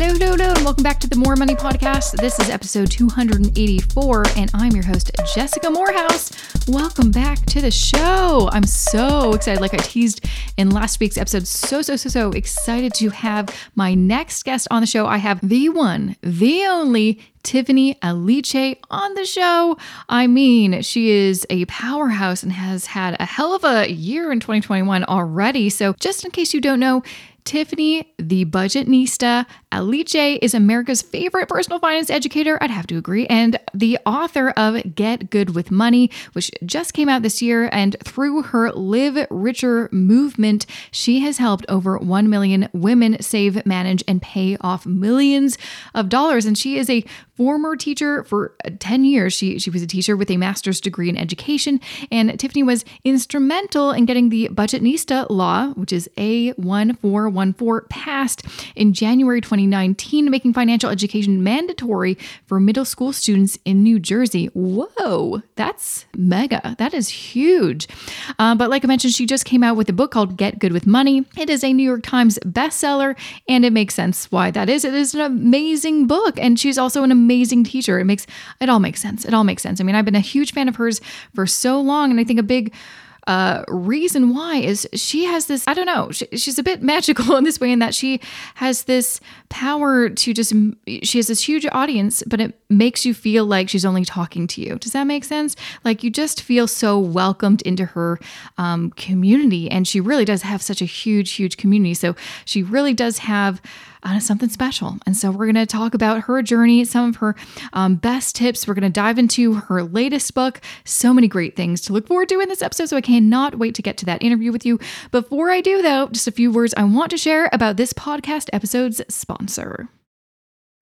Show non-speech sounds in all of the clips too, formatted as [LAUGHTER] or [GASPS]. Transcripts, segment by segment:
Hello, hello, hello, and welcome back to the More Money Podcast. This is episode 284, and I'm your host, Jessica Moorhouse. Welcome back to the show. I'm so excited. Like I teased in last week's episode, so, so, so, so excited to have my next guest on the show. I have the one, the only Tiffany Aliche on the show. I mean, she is a powerhouse and has had a hell of a year in 2021 already. So, just in case you don't know, Tiffany, the budgetnista, Aliche is America's favorite personal finance educator, I'd have to agree, and the author of Get Good with Money, which just came out this year. And through her Live Richer movement, she has helped over 1 million women save, manage, and pay off millions of dollars. And she is a former teacher for 10 years. She, she was a teacher with a master's degree in education. And Tiffany was instrumental in getting the budgetnista law, which is A1414, passed in January 2019, making financial education mandatory for middle school students in New Jersey. Whoa, that's mega. That is huge. Uh, but like I mentioned, she just came out with a book called Get Good with Money. It is a New York Times bestseller, and it makes sense why that is. It is an amazing book, and she's also an amazing teacher. It makes it all makes sense. It all makes sense. I mean, I've been a huge fan of hers for so long, and I think a big uh, reason why is she has this i don't know she, she's a bit [LAUGHS] magical in this way in that she has this power to just she has this huge audience but it makes you feel like she's only talking to you. Does that make sense? Like you just feel so welcomed into her um, community and she really does have such a huge huge community. So she really does have uh, something special. And so we're going to talk about her journey, some of her um, best tips. We're going to dive into her latest book. So many great things to look forward to in this episode. So I cannot wait to get to that interview with you. Before I do, though, just a few words I want to share about this podcast episode's sponsor.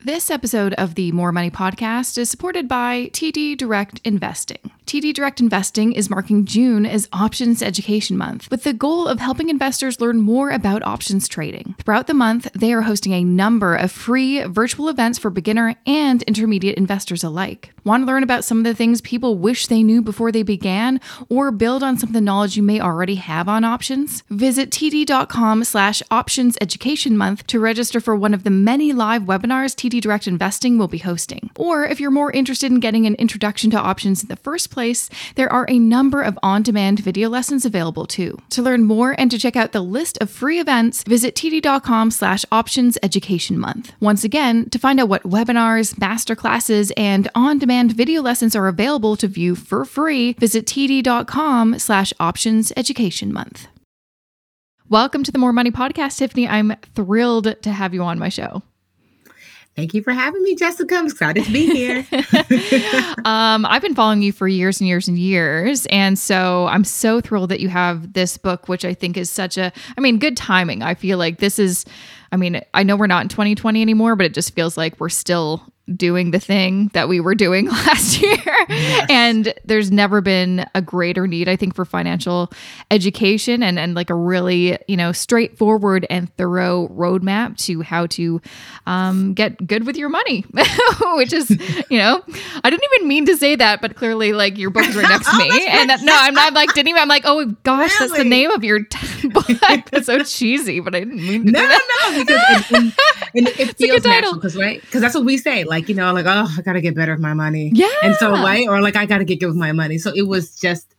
This episode of the More Money Podcast is supported by TD Direct Investing. TD Direct Investing is marking June as Options Education Month with the goal of helping investors learn more about options trading. Throughout the month, they are hosting a number of free virtual events for beginner and intermediate investors alike. Want to learn about some of the things people wish they knew before they began or build on some of the knowledge you may already have on options? Visit td.com slash options education month to register for one of the many live webinars TD Direct Investing will be hosting. Or if you're more interested in getting an introduction to options in the first place, place, there are a number of on demand video lessons available too. To learn more and to check out the list of free events, visit td.com slash options education month. Once again, to find out what webinars, masterclasses, and on demand video lessons are available to view for free, visit td.com slash options education month. Welcome to the More Money Podcast, Tiffany. I'm thrilled to have you on my show. Thank you for having me, Jessica. I'm excited to be here. [LAUGHS] [LAUGHS] um, I've been following you for years and years and years. And so I'm so thrilled that you have this book, which I think is such a, I mean, good timing. I feel like this is, I mean, I know we're not in 2020 anymore, but it just feels like we're still doing the thing that we were doing [LAUGHS] last year. Yes. And there's never been a greater need, I think, for financial education and, and like a really, you know, straightforward and thorough roadmap to how to um, get good with your money, [LAUGHS] which is, you know, I didn't even mean to say that, but clearly, like, your book is right next to [LAUGHS] me. oh, and that, no, I'm not like, didn't even, I'm like, oh gosh, really? that's the name of your t- [LAUGHS] book. that's so cheesy, but I didn't mean to. No, no, because it, it, it, it [LAUGHS] feels natural, because, right? Because that's what we say. Like, like, you know, like, oh, I gotta get better with my money. Yeah. And so right, or like I gotta get good with my money. So it was just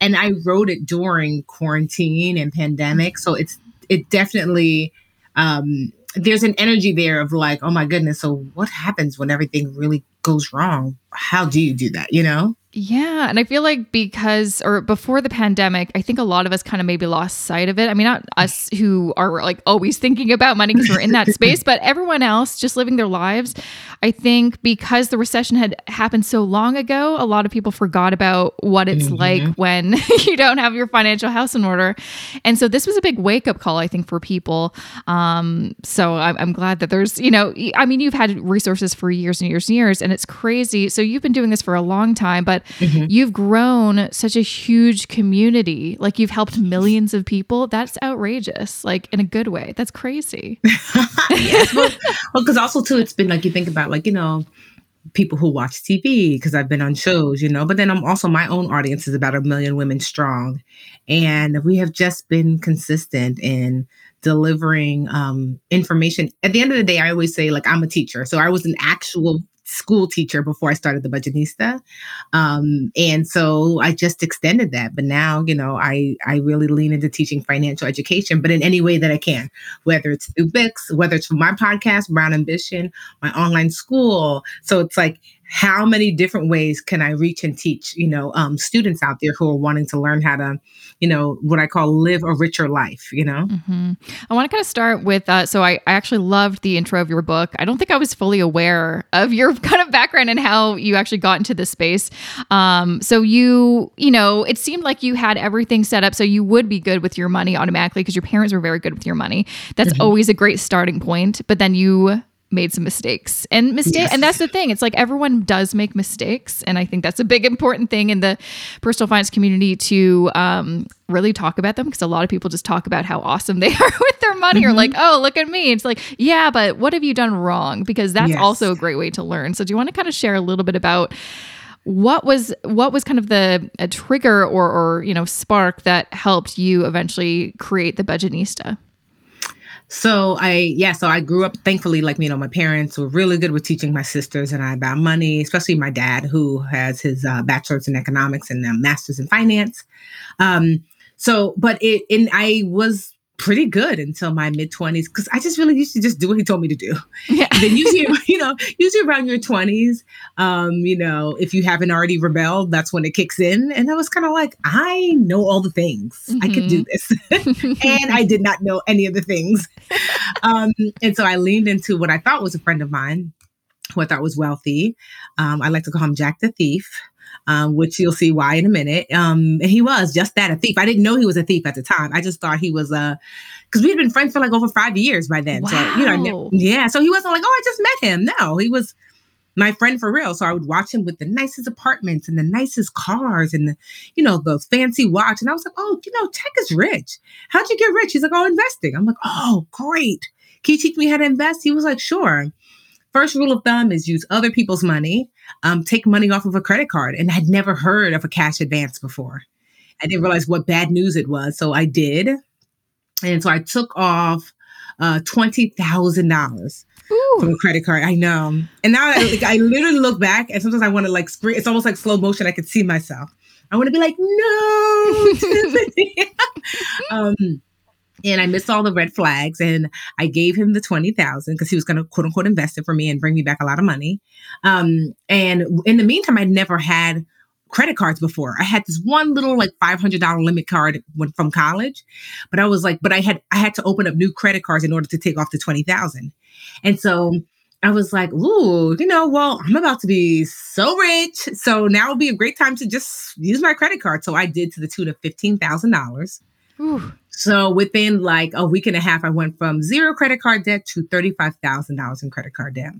and I wrote it during quarantine and pandemic. So it's it definitely um there's an energy there of like, oh my goodness, so what happens when everything really goes wrong? How do you do that, you know? Yeah. And I feel like because, or before the pandemic, I think a lot of us kind of maybe lost sight of it. I mean, not us who are like always thinking about money because we're in that space, but everyone else just living their lives. I think because the recession had happened so long ago, a lot of people forgot about what it's mm-hmm. like when [LAUGHS] you don't have your financial house in order. And so this was a big wake up call, I think, for people. Um, so I'm, I'm glad that there's, you know, I mean, you've had resources for years and years and years, and it's crazy. So you've been doing this for a long time, but mm-hmm. you've grown such a huge community. Like you've helped millions of people. That's outrageous, like in a good way. That's crazy. [LAUGHS] yes. Well, because well, also, too, it's been like you think about, like, you know, people who watch TV because I've been on shows, you know, but then I'm also my own audience is about a million women strong. And we have just been consistent in delivering um, information. At the end of the day, I always say, like, I'm a teacher. So I was an actual school teacher before I started the Budgetnista. Um, and so I just extended that. But now, you know, I, I really lean into teaching financial education, but in any way that I can, whether it's through books, whether it's for my podcast, Brown Ambition, my online school. So it's like how many different ways can I reach and teach, you know, um, students out there who are wanting to learn how to, you know, what I call live a richer life, you know? Mm-hmm. I want to kind of start with, uh, so I, I actually loved the intro of your book. I don't think I was fully aware of your [LAUGHS] kind of background and how you actually got into this space. Um, so you, you know, it seemed like you had everything set up so you would be good with your money automatically because your parents were very good with your money. That's mm-hmm. always a great starting point. But then you made some mistakes and mistake yes. and that's the thing it's like everyone does make mistakes and i think that's a big important thing in the personal finance community to um, really talk about them because a lot of people just talk about how awesome [LAUGHS] they are with their money mm-hmm. or like oh look at me it's like yeah but what have you done wrong because that's yes. also a great way to learn so do you want to kind of share a little bit about what was what was kind of the a trigger or or you know spark that helped you eventually create the budgetnista so I, yeah, so I grew up thankfully, like, you know, my parents were really good with teaching my sisters and I about money, especially my dad, who has his uh, bachelor's in economics and a master's in finance. Um, so, but it, and I was pretty good until my mid 20s because I just really used to just do what he told me to do. Yeah. Then usually, [LAUGHS] you know, usually around your 20s, um, you know, if you haven't already rebelled, that's when it kicks in. And I was kind of like, I know all the things. Mm-hmm. I could do mm-hmm. this. [LAUGHS] and I did not know any of the things. [LAUGHS] Um, and so I leaned into what I thought was a friend of mine who I thought was wealthy. Um, I like to call him Jack the Thief um, which you'll see why in a minute. Um, and he was just that a thief. I didn't know he was a thief at the time. I just thought he was a, uh, because we had been friends for like over five years by then. Wow. So you know, yeah. So he wasn't like, oh, I just met him. No, he was my friend for real. So I would watch him with the nicest apartments and the nicest cars and the, you know, the fancy watch. And I was like, oh, you know, Tech is rich. How'd you get rich? He's like, oh, investing. I'm like, oh, great. Can you teach me how to invest? He was like, sure. First rule of thumb is use other people's money um, take money off of a credit card. And I'd never heard of a cash advance before. I didn't realize what bad news it was. So I did. And so I took off uh, $20,000 from a credit card. I know. And now I, like, I [LAUGHS] literally look back and sometimes I want to like scream. It's almost like slow motion. I could see myself. I want to be like, no. [LAUGHS] [LAUGHS] um, and I missed all the red flags and I gave him the 20,000 because he was going to quote unquote invest it for me and bring me back a lot of money. Um, and in the meantime, I'd never had credit cards before. I had this one little like $500 limit card when, from college, but I was like, but I had, I had to open up new credit cards in order to take off the 20,000. And so I was like, ooh, you know, well, I'm about to be so rich. So now would be a great time to just use my credit card. So I did to the tune of $15,000. So within like a week and a half, I went from zero credit card debt to $35,000 in credit card debt.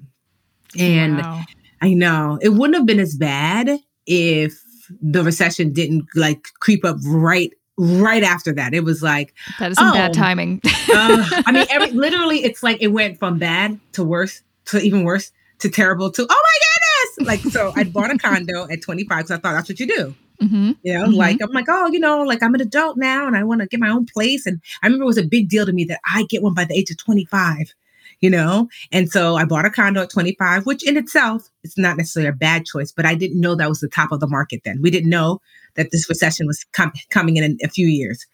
And wow. I know it wouldn't have been as bad if the recession didn't like creep up right right after that. It was like that is some oh, bad timing. [LAUGHS] uh, I mean, every, literally, it's like it went from bad to worse to even worse to terrible to oh my goodness! Like so, I bought a condo at 25 because I thought that's what you do. Mm-hmm. You know, mm-hmm. like I'm like, oh, you know, like I'm an adult now and I want to get my own place. And I remember it was a big deal to me that I get one by the age of 25, you know? And so I bought a condo at 25, which in itself it's not necessarily a bad choice, but I didn't know that was the top of the market then. We didn't know that this recession was com- coming in, in a few years.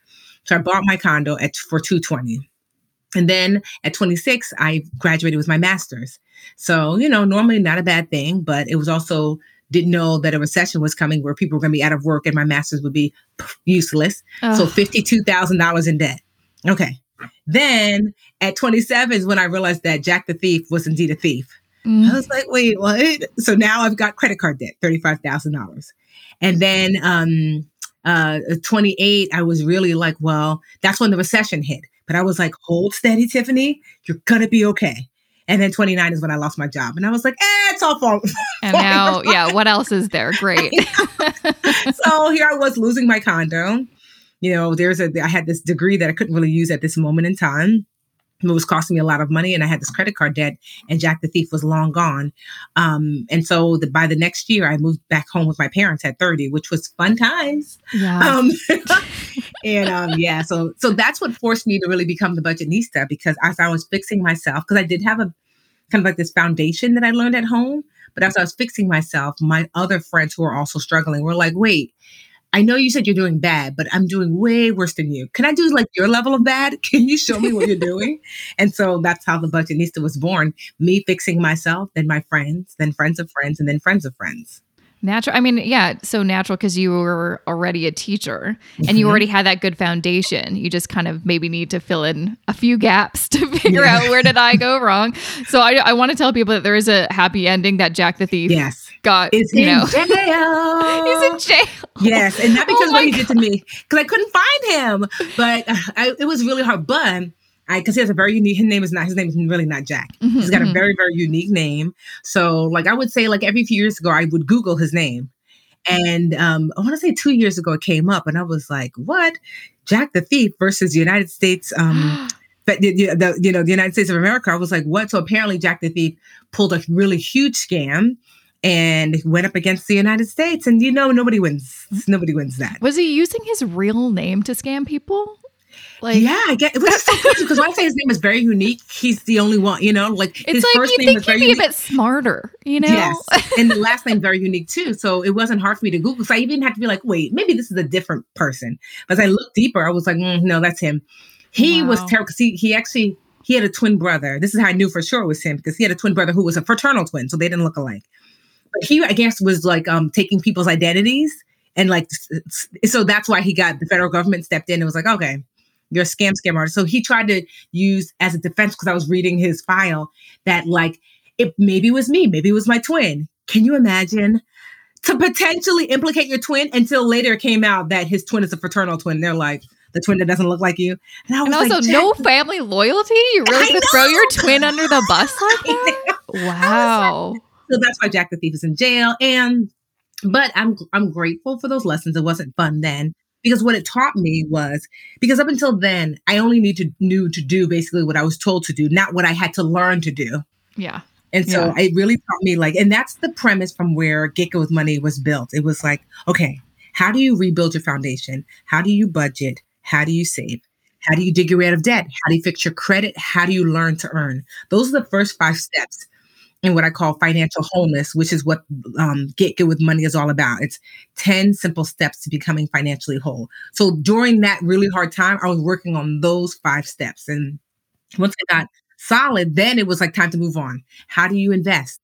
So I bought my condo at for 220. And then at 26, I graduated with my master's. So, you know, normally not a bad thing, but it was also didn't know that a recession was coming where people were going to be out of work and my master's would be useless. Ugh. So $52,000 in debt. Okay. Then at 27 is when I realized that Jack the Thief was indeed a thief. Mm. I was like, wait, what? So now I've got credit card debt, $35,000. And then um, uh, 28, I was really like, well, that's when the recession hit. But I was like, hold steady, Tiffany. You're going to be okay. And then 29 is when I lost my job. And I was like, eh, it's all fall. [LAUGHS] And now, [LAUGHS] yeah, what else is there? Great. [LAUGHS] so here I was losing my condo. You know, there's a, I had this degree that I couldn't really use at this moment in time. It was costing me a lot of money, and I had this credit card debt. And Jack the Thief was long gone, um, and so the, by the next year, I moved back home with my parents at 30, which was fun times. Yeah. Um, [LAUGHS] and um, yeah, so so that's what forced me to really become the budgetnista because as I was fixing myself, because I did have a kind of like this foundation that I learned at home, but as I was fixing myself, my other friends who were also struggling were like, "Wait, I know you said you're doing bad, but I'm doing way worse than you. Can I do like your level of bad? [LAUGHS] Can you show me what you're doing?" [LAUGHS] and so that's how the budgetnista was born. Me fixing myself, then my friends, then friends of friends, and then friends of friends. Natural. I mean, yeah, so natural because you were already a teacher and you Mhm. already had that good foundation. You just kind of maybe need to fill in a few gaps to [LAUGHS] figure Yeah. out where did I go [LAUGHS] wrong. So I, I want to tell people that there is a happy ending that Jack the Thief Yes, got. it's you in know, jail. [LAUGHS] he's in jail. Yes, and not Oh because my what he did to me, because I couldn't find him. But uh, I, it was really hard. But because he has a very unique. His name is not. His name is really not Jack. He's got a Mhm. very very unique name. So like I would say like every few years ago I would Google his name, and um, I want to say two years ago it came up, and I was like, what? Jack the Thief versus United States. Um, [GASPS] but the, the you know the United States of America. I was like, what? So apparently Jack the Thief pulled a really huge scam. And went up against the United States, and you know nobody wins. Nobody wins that. Was he using his real name to scam people? Like, yeah, I get which is so crazy because I say his name is very unique, he's the only one. You know, like it's his like first name he'd very be a bit smarter, you know? Yes, [LAUGHS] and the last name very unique too. So it wasn't hard for me to Google. So I even had to be like, wait, maybe this is a different person. But as I looked deeper, I was like, mm, no, that's him. He was terrible because he he actually he had a twin brother. This is how I knew for sure it was him because he had a twin brother who was a fraternal twin, so they didn't look alike. But he, I guess, was like um taking people's identities and like so that's why he got the federal government stepped in and was like, okay, you're a scam scam artist. So he tried to use as a defense because I was reading his file that like it maybe was me, maybe it was my twin. Can you imagine? To potentially implicate your twin until later it came out that his twin is a fraternal twin. They're like the twin that doesn't look like you. And I was And also, like, no family loyalty? You're really to throw your twin under the bus like [LAUGHS] that? Wow. So that's why Jack the Thief is in jail. And but I'm I'm grateful for those lessons. It wasn't fun then because what it taught me was because up until then I only need to knew to do basically what I was told to do, not what I had to learn to do. Yeah. And so Yeah. it really taught me like, and that's the premise from where Get Good with Money was built. It was like, okay, how do you rebuild your foundation? How do you budget? How do you save? How do you dig your way out of debt? How do you fix your credit? How do you learn to earn? Those are the first five steps in what I call financial wholeness, which is what um, Get Good with Money is all about. It's 10 simple steps to becoming financially whole. So during that really hard time, I was working on those five steps. And once I got solid, then it was like time to move on. How do you invest?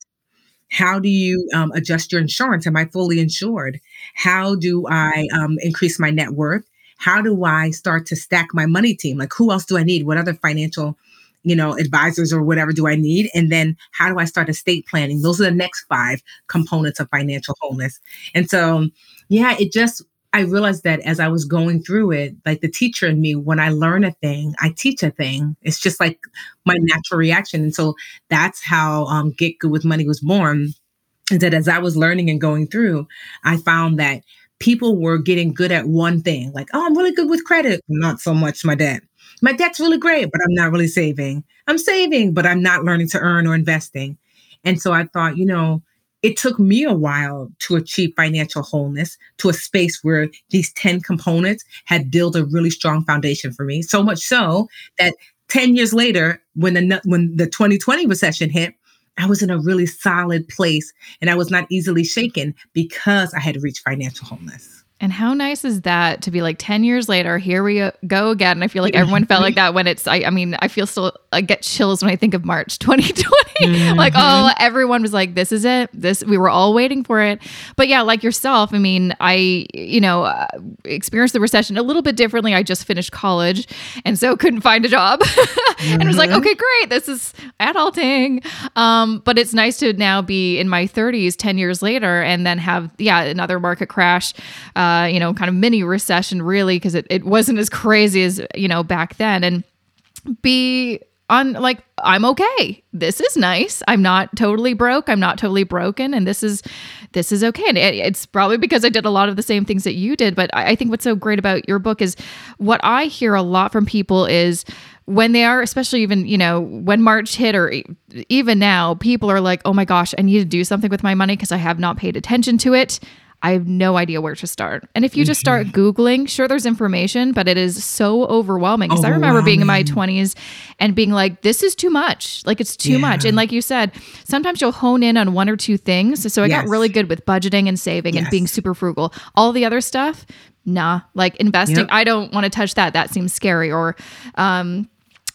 How do you um, adjust your insurance? Am I fully insured? How do I um, increase my net worth? How do I start to stack my money team? Like, who else do I need? What other financial, you know, advisors or whatever do I need? And then how do I start estate planning? Those are the next five components of financial wholeness. And so, yeah, it just, I realized that as I was going through it, like the teacher in me, when I learn a thing, I teach a thing. It's just like my natural reaction. And so that's how um, Get Good with Money was born. Is that as I was learning and going through, I found that people were getting good at one thing. Like, oh, I'm really good with credit. Not so much my debt. My debt's really great, but I'm not really saving. I'm saving, but I'm not learning to earn or investing. And so I thought, you know, it took me a while to achieve financial wholeness to a space where these 10 components had built a really strong foundation for me. So much so that 10 years later, when the when the 2020 recession hit, I was in a really solid place and I was not easily shaken because I had reached financial wholeness. And how nice is that to be like 10 years later, here we go again. And I feel like everyone felt like that when it's, I, I mean, I feel still, I get chills when I think of March [LAUGHS] 2020. like, oh, everyone was like, this is it. This, we were all waiting for it. But yeah, like yourself, I mean, I, you know, uh, experienced the recession a little bit differently. I just finished college and so couldn't find a job [LAUGHS] and was like, Mhm. okay, great. This is adulting. Um, but it's nice to now be in my 30s, 10 years later, and then have, yeah, another market crash, uh, Uh, you know, kind of mini recession, really, because it, it wasn't as crazy as, you know, back then. And be on like i'm okay. This is nice. I'm not totally broke. I'm not totally broken. And this is this is okay. And it, it's probably because i did a lot of the same things that you did. But I, I think what's so great about your book is what i hear a lot from people is when they are especially even you know when march hit or even now people are like oh my gosh i need to do something with my money because i have not paid attention to it I have no idea where to start. And if you just start Mm-hmm. Googling, sure, there's information, but it is so overwhelming. Because I remember being in my 20s and being like, this is too much. Like, it's too much. And like you said, sometimes you'll hone in on one or two things. So I got really good with budgeting and saving and being super frugal. All the other stuff, nah. Like investing, Yep. I don't want to touch that. That seems scary. Or, um,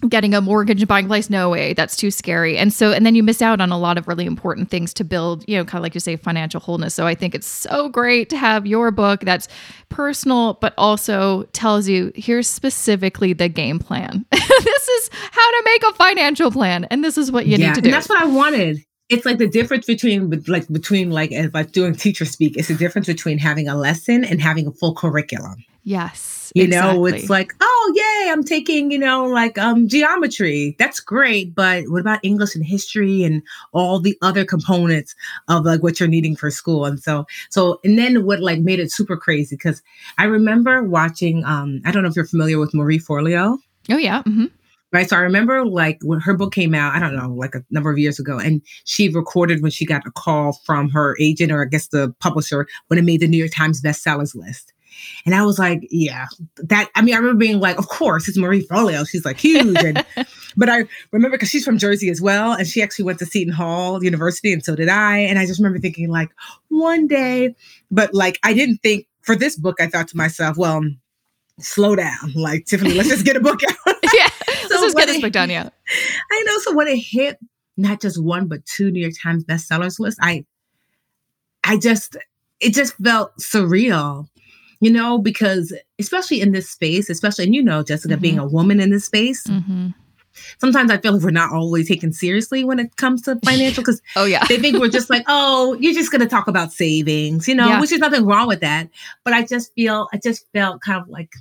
getting a mortgage and buying a place no way that's too scary. And so and then you miss out on a lot of really important things to build you know kind of like you say financial wholeness. So i think it's so great to have your book that's personal but also tells you here's specifically the game plan. [LAUGHS] This is how to make a financial plan and this is what you need to do. And that's what I wanted. It's like the difference between like between like if I'm doing teacher speak, it's the difference between having a lesson and having a full curriculum. yes You know, exactly. it's like, oh yay, I'm taking, you know, like um geometry. That's great, but what about English and history and all the other components of like what you're needing for school? And so so and then what like made it super crazy because I remember watching um I don't know if you're familiar with Marie Forleo. oh yeah Mm-hmm Right. So I remember like when her book came out, I don't know, like a number of years ago, and she recorded when she got a call from her agent or I guess the publisher when it made the New York Times bestsellers list. And I was like, yeah, that I mean, I remember being like, of course, it's Marie Forleo. She's like huge. And [LAUGHS] but I remember because she's from Jersey as well. And she actually went to Seton Hall University, and so did I. And I just remember thinking, like, one day, but like I didn't think for this book, I thought to myself, well, slow down. Like, Tiffany, let's just get a book out. [LAUGHS] yeah [LAUGHS] So let's just get this book done yeah I know. So when it hit not just one but two New York Times bestsellers list, I I just it just felt surreal, you know, because especially in this space, especially and you know, Jessica, being a woman in this space, hmm sometimes I feel like we're not always taken seriously when it comes to financial [LAUGHS] because oh yeah. they think we're just like, oh, you're just gonna talk about savings, you know, Yeah. which is nothing wrong with that. But I just feel I just felt kind of like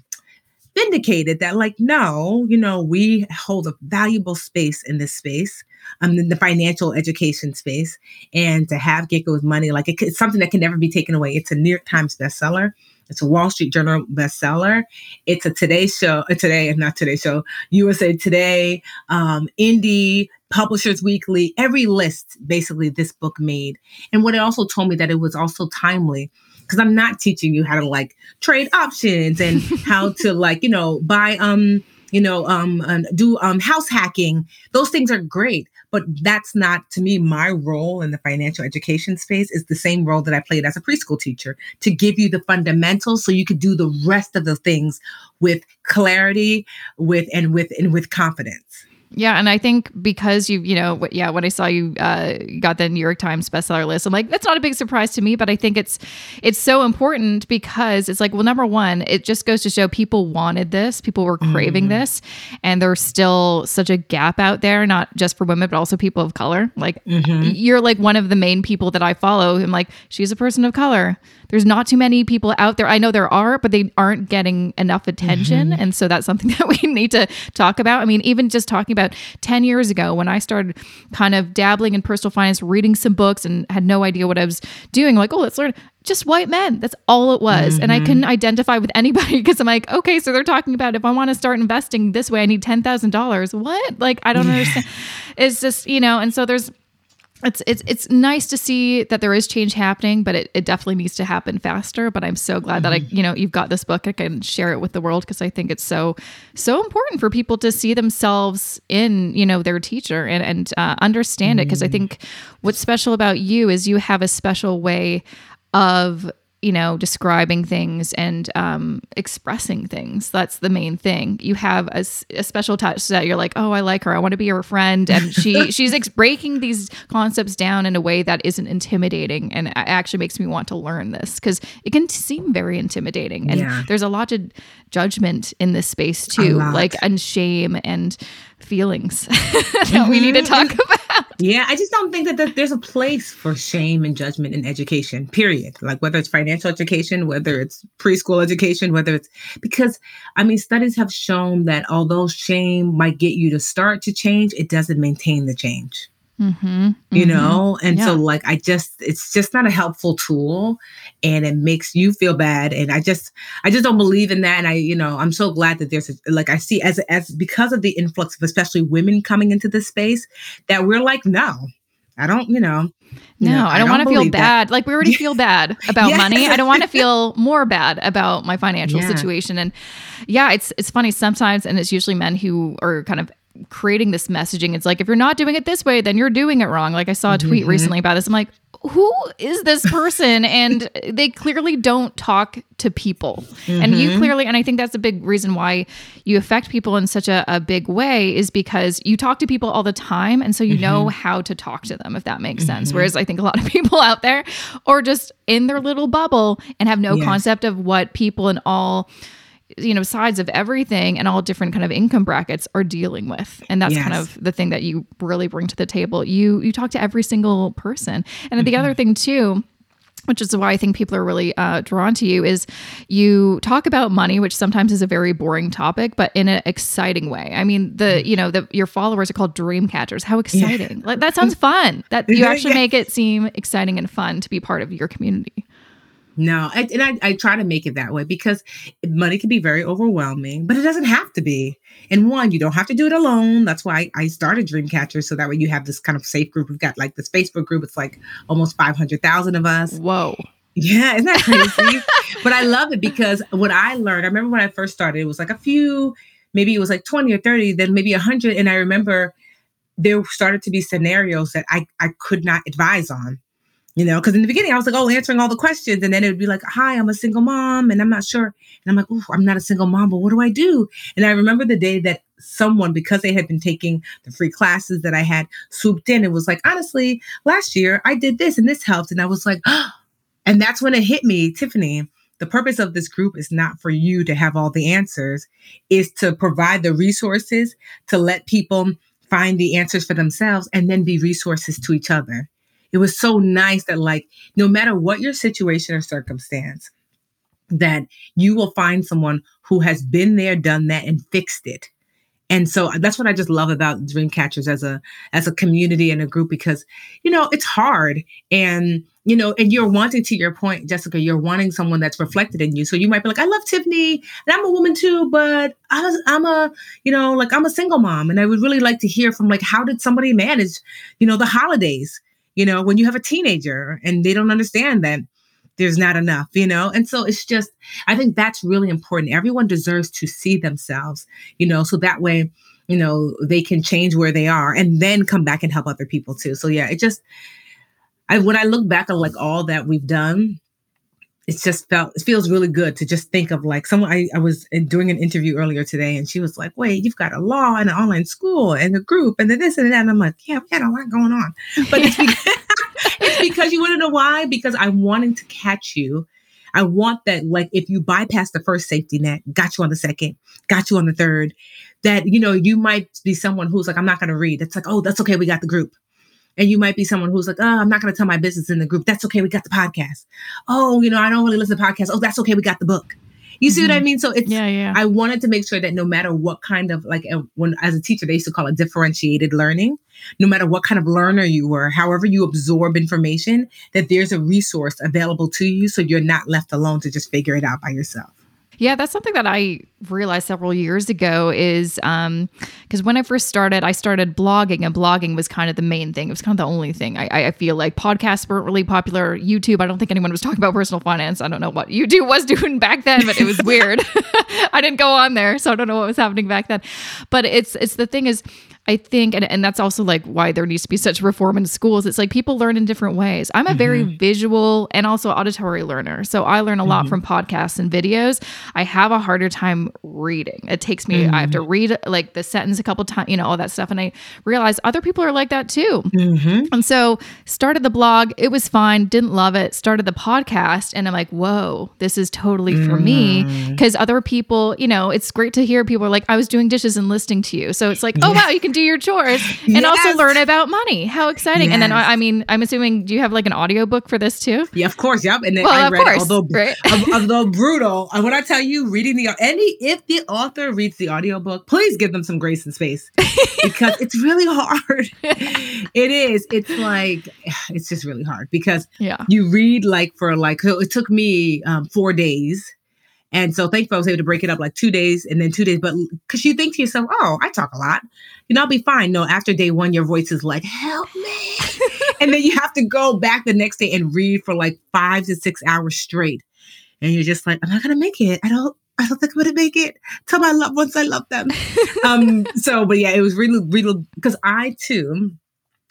vindicated that like no you know we hold a valuable space in this space um in the financial education space. And to have Gecko's money like it, it's something that can never be taken away. It's a new york times bestseller it's a wall street journal bestseller. It's a today show a today not today show usa today um indie publishers weekly every list basically this book made. And what it also told me that it was also timely because i'm not teaching you how to like trade options and [LAUGHS] how to like you know buy um you know um and do um house hacking. Those things are great but that's not to me my role in the financial education space is the same role that i played as a preschool teacher to give you the fundamentals so you could do the rest of the things with clarity with and with and with confidence Yeah, and I think because you, you know, what- yeah, when I saw you uh, got the New York Times bestseller list, I'm like, that's not a big surprise to me, but I think it's it's so important because it's like, well, number one, it just goes to show people wanted this, people were craving this, and there's still such a gap out there, not just for women, but also people of color. Like, you're like one of the main people that I follow. I'm like, she's a person of color. There's not too many people out there. I know there are, but they aren't getting enough attention. Mm-hmm. And so that's something [LAUGHS] that we need to talk about. I mean, even just talking about 10 years ago when I started kind of dabbling in personal finance, reading some books and had no idea what I was doing, like, oh, let's learn just white men. That's all it was. And I mm-hmm. couldn't identify with anybody [LAUGHS] because I'm like, okay, so they're talking about if I want to start investing this way, I need $10,000. What? Like, I don't understand. It's just, you know, and so there's, it's it's it's nice to see that there is change happening, but it, it definitely needs to happen faster. But I'm so glad that I, you know, you've got this book. I can share it with the world because I think it's so so important for people to see themselves in, you know, their teacher and and uh, understand it. Because I think what's special about you is you have a special way of you know describing things and um, expressing things. That's the main thing. You have a special touch that you're like oh i like her. I want to be her friend. And she [LAUGHS] she's ex- breaking these concepts down in a way that isn't intimidating. And actually makes me want to learn this because it can seem very intimidating. And Yeah. there's a lot of judgment in this space too like and shame and feelings [LAUGHS] that we need to mm-hmm. talk about Yeah, I just don't think that, that there's a place for shame and judgment in education, period. Like whether it's financial education, whether it's preschool education, whether it's because I mean, studies have shown that although shame might get you to start to change, it doesn't maintain the change. Mm-hmm. You know, and so like I just it's just not a helpful tool and it makes you feel bad. And I just I just don't believe in that. And I, you know, I'm so glad that there's a, like I see as as because of the influx of especially women coming into this space that we're like, no, I don't, you know. No, I don't, want to feel believe that. bad. Like we already feel bad [LAUGHS] about Yes. money. I don't want to feel more bad about my financial Yeah. situation. And yeah, it's it's funny sometimes, and it's usually men who are kind of creating this messaging. It's like if you're not doing it this way, then you're doing it wrong. Like I saw a tweet Mhm. recently about this. I'm like, who is this person? [LAUGHS] and they clearly don't talk to people. And you Mhm. clearly, and I think that's a big reason why you affect people in such a, a big way is because you talk to people all the time. And so you know how to talk to them, if that makes sense. Mhm. Whereas I think a lot of [LAUGHS] people out there are just in their little bubble and have no Yes. concept of what people in all you know sides of everything and all different kind of income brackets are dealing with and that's kind of the thing that you really bring to the table you you talk to every single person and the Mm-hmm. other thing too which is why I think people are really uh, drawn to you is you talk about money, which sometimes is a very boring topic, but in an exciting way. I mean, the you know the your followers are called dream catchers. How exciting! Like that sounds [LAUGHS] fun. That you actually Yeah. make it seem exciting and fun to be part of your community. No, I, and I, I try to make it that way because money can be very overwhelming, but it doesn't have to be. And one, you don't have to do it alone. That's why I started Dreamcatcher. So that way you have this kind of safe group. We've got like this Facebook group. It's like almost 500,000 of us. Whoa! Yeah, isn't that crazy? [LAUGHS] but I love it because what I learned, I remember when I first started, it was like a few, maybe it was like 20 or 30, then maybe 100. And I remember there started to be scenarios that I, I could not advise on. You know, because in the beginning I was like, oh, answering all the questions. And then it would be like, hi, I'm a single mom and I'm not sure. And I'm like, oh, I'm not a single mom, but what do I do? And I remember the day that someone, because they had been taking the free classes that I had swooped in, it was like, honestly, last year I did this and this helped. And I was like, [GASPS] and that's when it hit me, Tiffany. The purpose of this group is not for you to have all the answers, is to provide the resources to let people find the answers for themselves and then be resources to each other. It was so nice that, like, no matter what your situation or circumstance, that you will find someone who has been there, done that, and fixed it. And so uh, that's what I just love about Dreamcatchers as a as a community and a group because you know it's hard and you know and you're wanting to your point Jessica you're wanting someone that's reflected in you. So you might be like I love Tiffany and I'm a woman too but I was, I'm a you know like I'm a single mom. And I would really like to hear from like how did somebody manage you know the holidays you know when you have a teenager and they don't understand that there's not enough you know? And so it's just I think that's really important. Everyone deserves to see themselves you know so that way you know they can change where they are and then come back and help other people too. So yeah it just I when I look back on like all that we've done it's just felt it feels really good to just think of like someone I, I was doing an interview earlier today and she was like wait you've got a law and an online school and a group and then this and that and I'm like yeah we got a lot going on but it's because, [LAUGHS] it's because you want to know why because I'm wanting to catch you I want that, like, if you bypass the first safety net, got you on the second, got you on the third, that, you know, you might be someone who's like, I'm not going to read. It's like, oh, that's okay. We got the group. And you might be someone who's like, oh, I'm not going to tell my business in the group. That's okay. We got the podcast. Oh, you know, I don't really listen to podcasts. Oh, that's okay. We got the book. You see what I mm-hmm. mean? So it's, Yeah, yeah. I wanted to make sure that no matter what kind of like when as a teacher they used to call it differentiated learning, no matter what kind of learner you were, however you absorb information, that there's a resource available to you so you're not left alone to just figure it out by yourself. Yeah, that's something that I realized several years ago is um because when I first started, I started blogging and blogging was kind of the main thing. It was kind of the only thing. I, I feel like podcasts weren't really popular. YouTube, I don't think anyone was [LAUGHS] talking about personal finance. I don't know what YouTube was [LAUGHS] doing back then, but it was weird. [LAUGHS] I didn't go on there, so I don't know what was happening back then. But it's it's the thing is I think, and, and that's also like why there needs to be such reform in schools. It's like people learn in different ways. I'm a very mm-hmm. visual and also auditory learner. So I learn a lot mm-hmm. from podcasts and videos. I have a harder time reading. It takes me, I have to mm-hmm. read like the sentence a couple times, you know, all that stuff. And I realize other people are like that too. Mm-hmm. And so started the blog. It was fine. Didn't love it. Started the podcast. And I'm like, whoa, this is totally for me. Because other people, you know, it's great to hear people are like, I was doing dishes and listening to you. So it's like, oh, wow, you can do your chores and also learn about money. How exciting. And then, I mean, I'm assuming, do you have like an audiobook for this too? Yeah, of course. Yep. And then Well, I of read course, it, although right? although brutal. And when I tell you, reading the any if the author reads the audiobook, please give them some grace and space because it's really hard. [LAUGHS] it is. It's like it's just really hard because Yeah. you read like for like so it took me um, four days. And so thankfully I was able to break it up like two days and then two days. But because you think to yourself, oh, I talk a lot, you know, I'll be fine. No, after day one, your voice is like, help me. [LAUGHS] and then you have to go back the next day and read for like five to six hours straight. And you're just like, I'm not gonna make it. I don't I don't think I'm gonna make it. Tell my loved ones I love them. [LAUGHS] um, so but yeah, it was really, really because I too,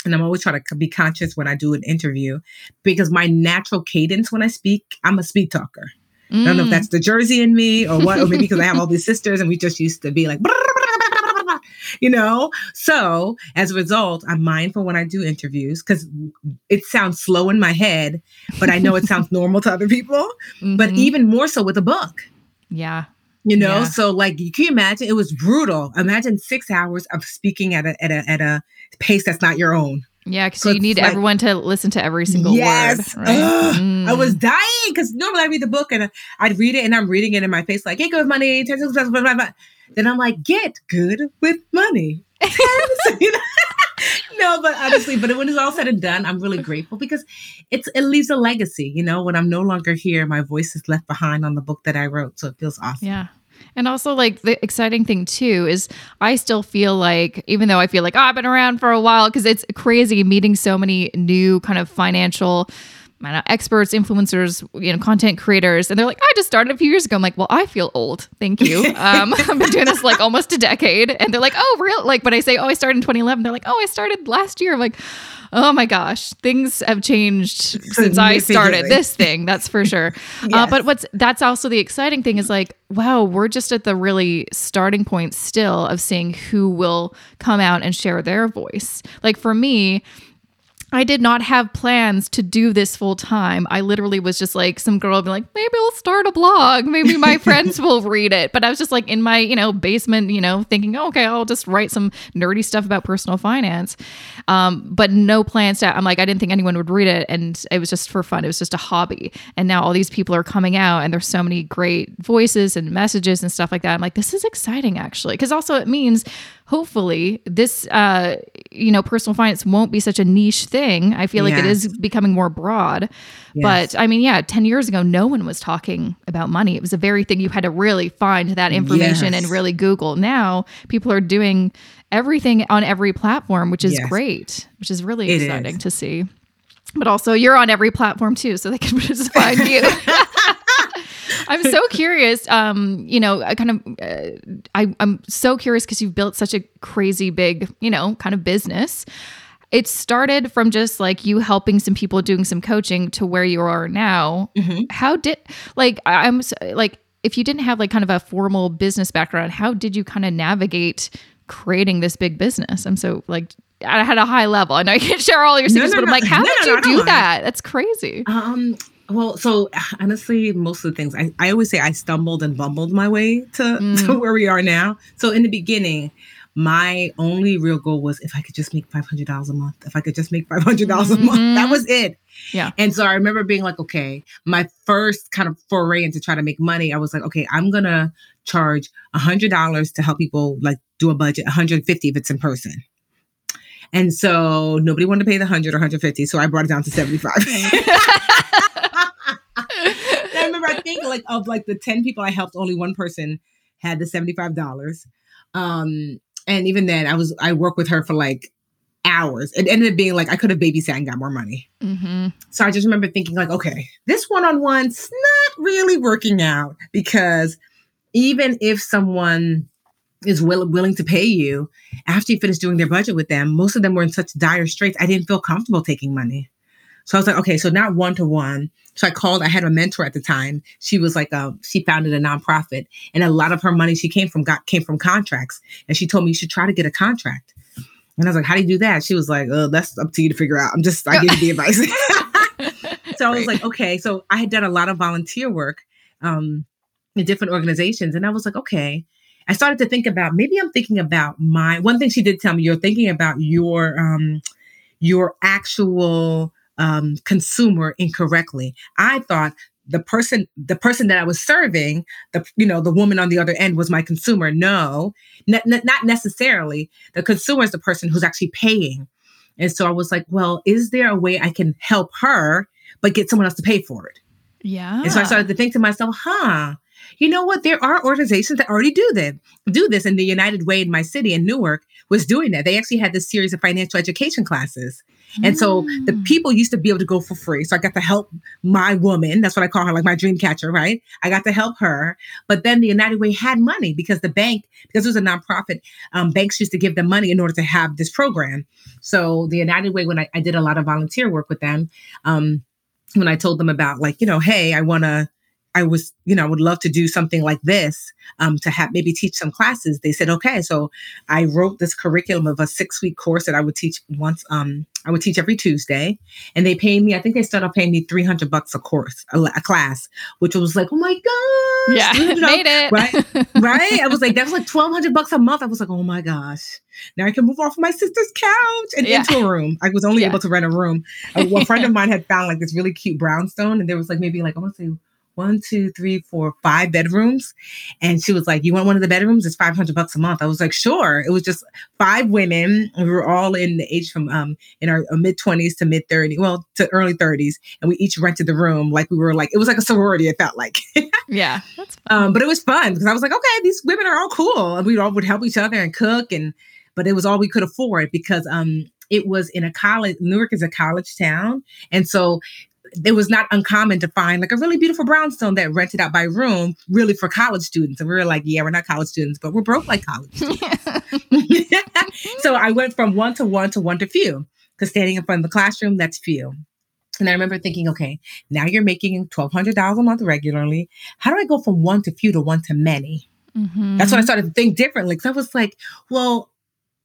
and I'm always trying to be conscious when I do an interview because my natural cadence when I speak, I'm a speed talker. Mm. I don't know if mm. that's the Jersey in me or what, or maybe because I have all these [LAUGHS] sisters and we just used to be like [LAUGHS] you know? So as a result, I'm mindful when I do interviews because it sounds slow in my head, but I know it sounds [LAUGHS] normal to other people. Mm-hmm. But even more so with a book. Yeah. You know, yeah. so like you can imagine it was brutal. Imagine six hours of speaking at a at a at a pace that's not your own. Yeah, because you need like, everyone to listen to every single yes, word. [GASPS] Right? mm. I was dying because normally I read the book and I'd read it and I'm reading it in my face like, "Hey, good with money." Then I'm like, "Get good with money." [LAUGHS] [LAUGHS] [LAUGHS] no, but honestly, but when it's all said and done, I'm really grateful because it's it leaves a legacy. You know, when I'm no longer here, my voice is left behind on the book that I wrote, so it feels awesome. Yeah, and also, like, the exciting thing too is I still feel like, even though I feel like, oh, I've been around for a while, because it's crazy meeting so many new kind of financial know, experts, influencers, you know, content creators, and they're like, I just started a few years ago. I'm like, well, I feel old. Thank you. [LAUGHS] Um, [LAUGHS] I've been doing this like almost a decade, and they're like, oh, real? Like, but I say, oh, I started in 2011. They're like, oh, I started last year. I'm like, oh my gosh, things have changed since I started this thing. That's for sure. yes. [LAUGHS] uh, but what's that's also the exciting thing is like, wow, we're just at the really starting point still of seeing who will come out and share their voice. Like for me I did not have plans to do this full time. I literally was just like, some girl would be like, maybe I'll start a blog. Maybe my [LAUGHS] friends will read it. But I was just like in my, you know, basement, you know, thinking, oh, okay, I'll just write some nerdy stuff about personal finance. Um, but no plans to, I'm like, I didn't think anyone would read it. And it was just for fun. It was just a hobby. And now all these people are coming out and there's so many great voices and messages and stuff like that. I'm like, this is exciting actually. Cause also it means hopefully this uh, you know personal finance won't be such a niche thing i feel like yes. it is becoming more broad yes. but i mean yeah 10 years ago no one was talking about money it was a very thing you had to really find that information yes. and really google now people are doing everything on every platform which is great which is really it exciting is. to see but also you're on every platform too so they can [LAUGHS] just find you [LAUGHS] I'm so curious. Um, you know, I kind of, uh, I, I'm so curious because you've built such a crazy big, you know, kind of business. It started from just like you helping some people doing some coaching to where you are now. Mm-hmm. How did like I'm like if you didn't have like kind of a formal business background, how did you kind of navigate creating this big business? I'm so like I had a high level. And I know you can't share all your secrets, no, no, but I'm like, how no, did you do that? That's crazy. Um, well, so honestly, most of the things I, I always say I stumbled and bumbled my way to, mm. to where we are now. So in the beginning, my only real goal was if I could just make five hundred dollars a month. If I could just make five hundred dollars a month, that mm-hmm. was it. Yeah. And so I remember being like, okay, my first kind of foray into trying to make money, I was like, okay, I'm gonna charge a hundred dollars to help people like do a budget, 150 if it's in person. And so nobody wanted to pay the 100 or 150. So I brought it down to 75. [LAUGHS] [LAUGHS] I remember I think like of like the 10 people I helped, only one person had the $75. Um, and even then I was I worked with her for like hours. It ended up being like I could have babysat and got more money. Mm-hmm. So I just remember thinking like, okay, this one-on-one's not really working out because even if someone is will, willing to pay you after you finish doing their budget with them, most of them were in such dire straits. I didn't feel comfortable taking money. So I was like, okay, so not one to one. So I called, I had a mentor at the time. She was like, a, she founded a nonprofit and a lot of her money she came from got came from contracts. And she told me you should try to get a contract. And I was like, how do you do that? She was like, oh, that's up to you to figure out. I'm just, I give you the advice. [LAUGHS] [LAUGHS] so I was like, okay. So I had done a lot of volunteer work um, in different organizations. And I was like, okay. I started to think about maybe I'm thinking about my one thing she did tell me, you're thinking about your um your actual um, consumer incorrectly. I thought the person the person that I was serving, the you know the woman on the other end was my consumer. No, n- n- not necessarily. The consumer is the person who's actually paying. And so I was like, well, is there a way I can help her but get someone else to pay for it? Yeah. And so I started to think to myself, huh, you know what? There are organizations that already do that, do this. And the United Way in my city in Newark was doing that. They actually had this series of financial education classes. And so the Mm. people used to be able to go for free. So I got to help my woman. That's what I call her, like my dream catcher, right? I got to help her. But then the United Way had money because the bank, because it was a nonprofit, um, banks used to give them money in order to have this program. So the United Way, when I, I did a lot of volunteer work with them, um, when I told them about like, you know, hey, I want to, I was, you know, I would love to do something like this um, to have maybe teach some classes. They said, okay. So I wrote this curriculum of a six week course that I would teach once. Um, I would teach every Tuesday, and they paid me. I think they started off paying me three hundred bucks a course, a, a class, which was like, oh my gosh, Yeah, [LAUGHS] you know, made it. right? [LAUGHS] right? I was like, that was like twelve hundred bucks a month. I was like, oh my gosh, now I can move off my sister's couch and Yeah. into a room. I was only Yeah. able to rent a room. A, a friend of mine had found like this really cute brownstone, and there was like maybe like I want to say one, two, three, four, five bedrooms, and she was like, "You want one of the bedrooms? It's five hundred bucks a month." I was like, "Sure." It was just five women. We were all in the age from um in our mid twenties to mid thirties, well to early thirties, and we each rented the room like we were like it was like a sorority. It felt like. [LAUGHS] yeah. Um, but it was fun because I was like, okay, these women are all cool, and we all would help each other and cook, and but it was all we could afford because um, it was in a college. Newark is a college town, and so it was not uncommon to find like a really beautiful brownstone that rented out by room, really for college students. And we were like, yeah, we're not college students, but we're broke like college. [LAUGHS] students. [LAUGHS] so I went from one to one to one to few because standing in front of the classroom, that's few. And I remember thinking, okay, now you're making $1,200 a month regularly. How do I go from one to few to one to many? Mhm. That's when I started to think differently. Because I was like, well,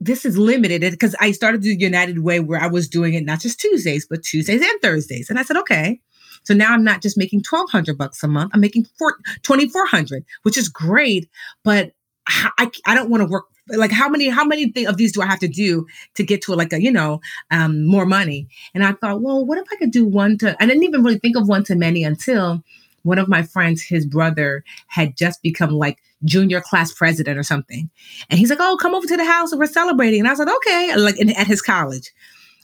this is limited because I started the United Way where I was doing it not just Tuesdays, but Tuesdays and Thursdays. And I said, okay. So now I'm not just making 1200 bucks a month. I'm making four, 2400, which is great. But I, I don't want to work like how many how many thi- of these do I have to do to get to like a you know um more money? And I thought, well, what if I could do one to? I didn't even really think of one to many until one of my friends, his brother, had just become like junior class president or something, and he's like, "Oh, come over to the house and we're celebrating." And I was like, "Okay," like in, at his college.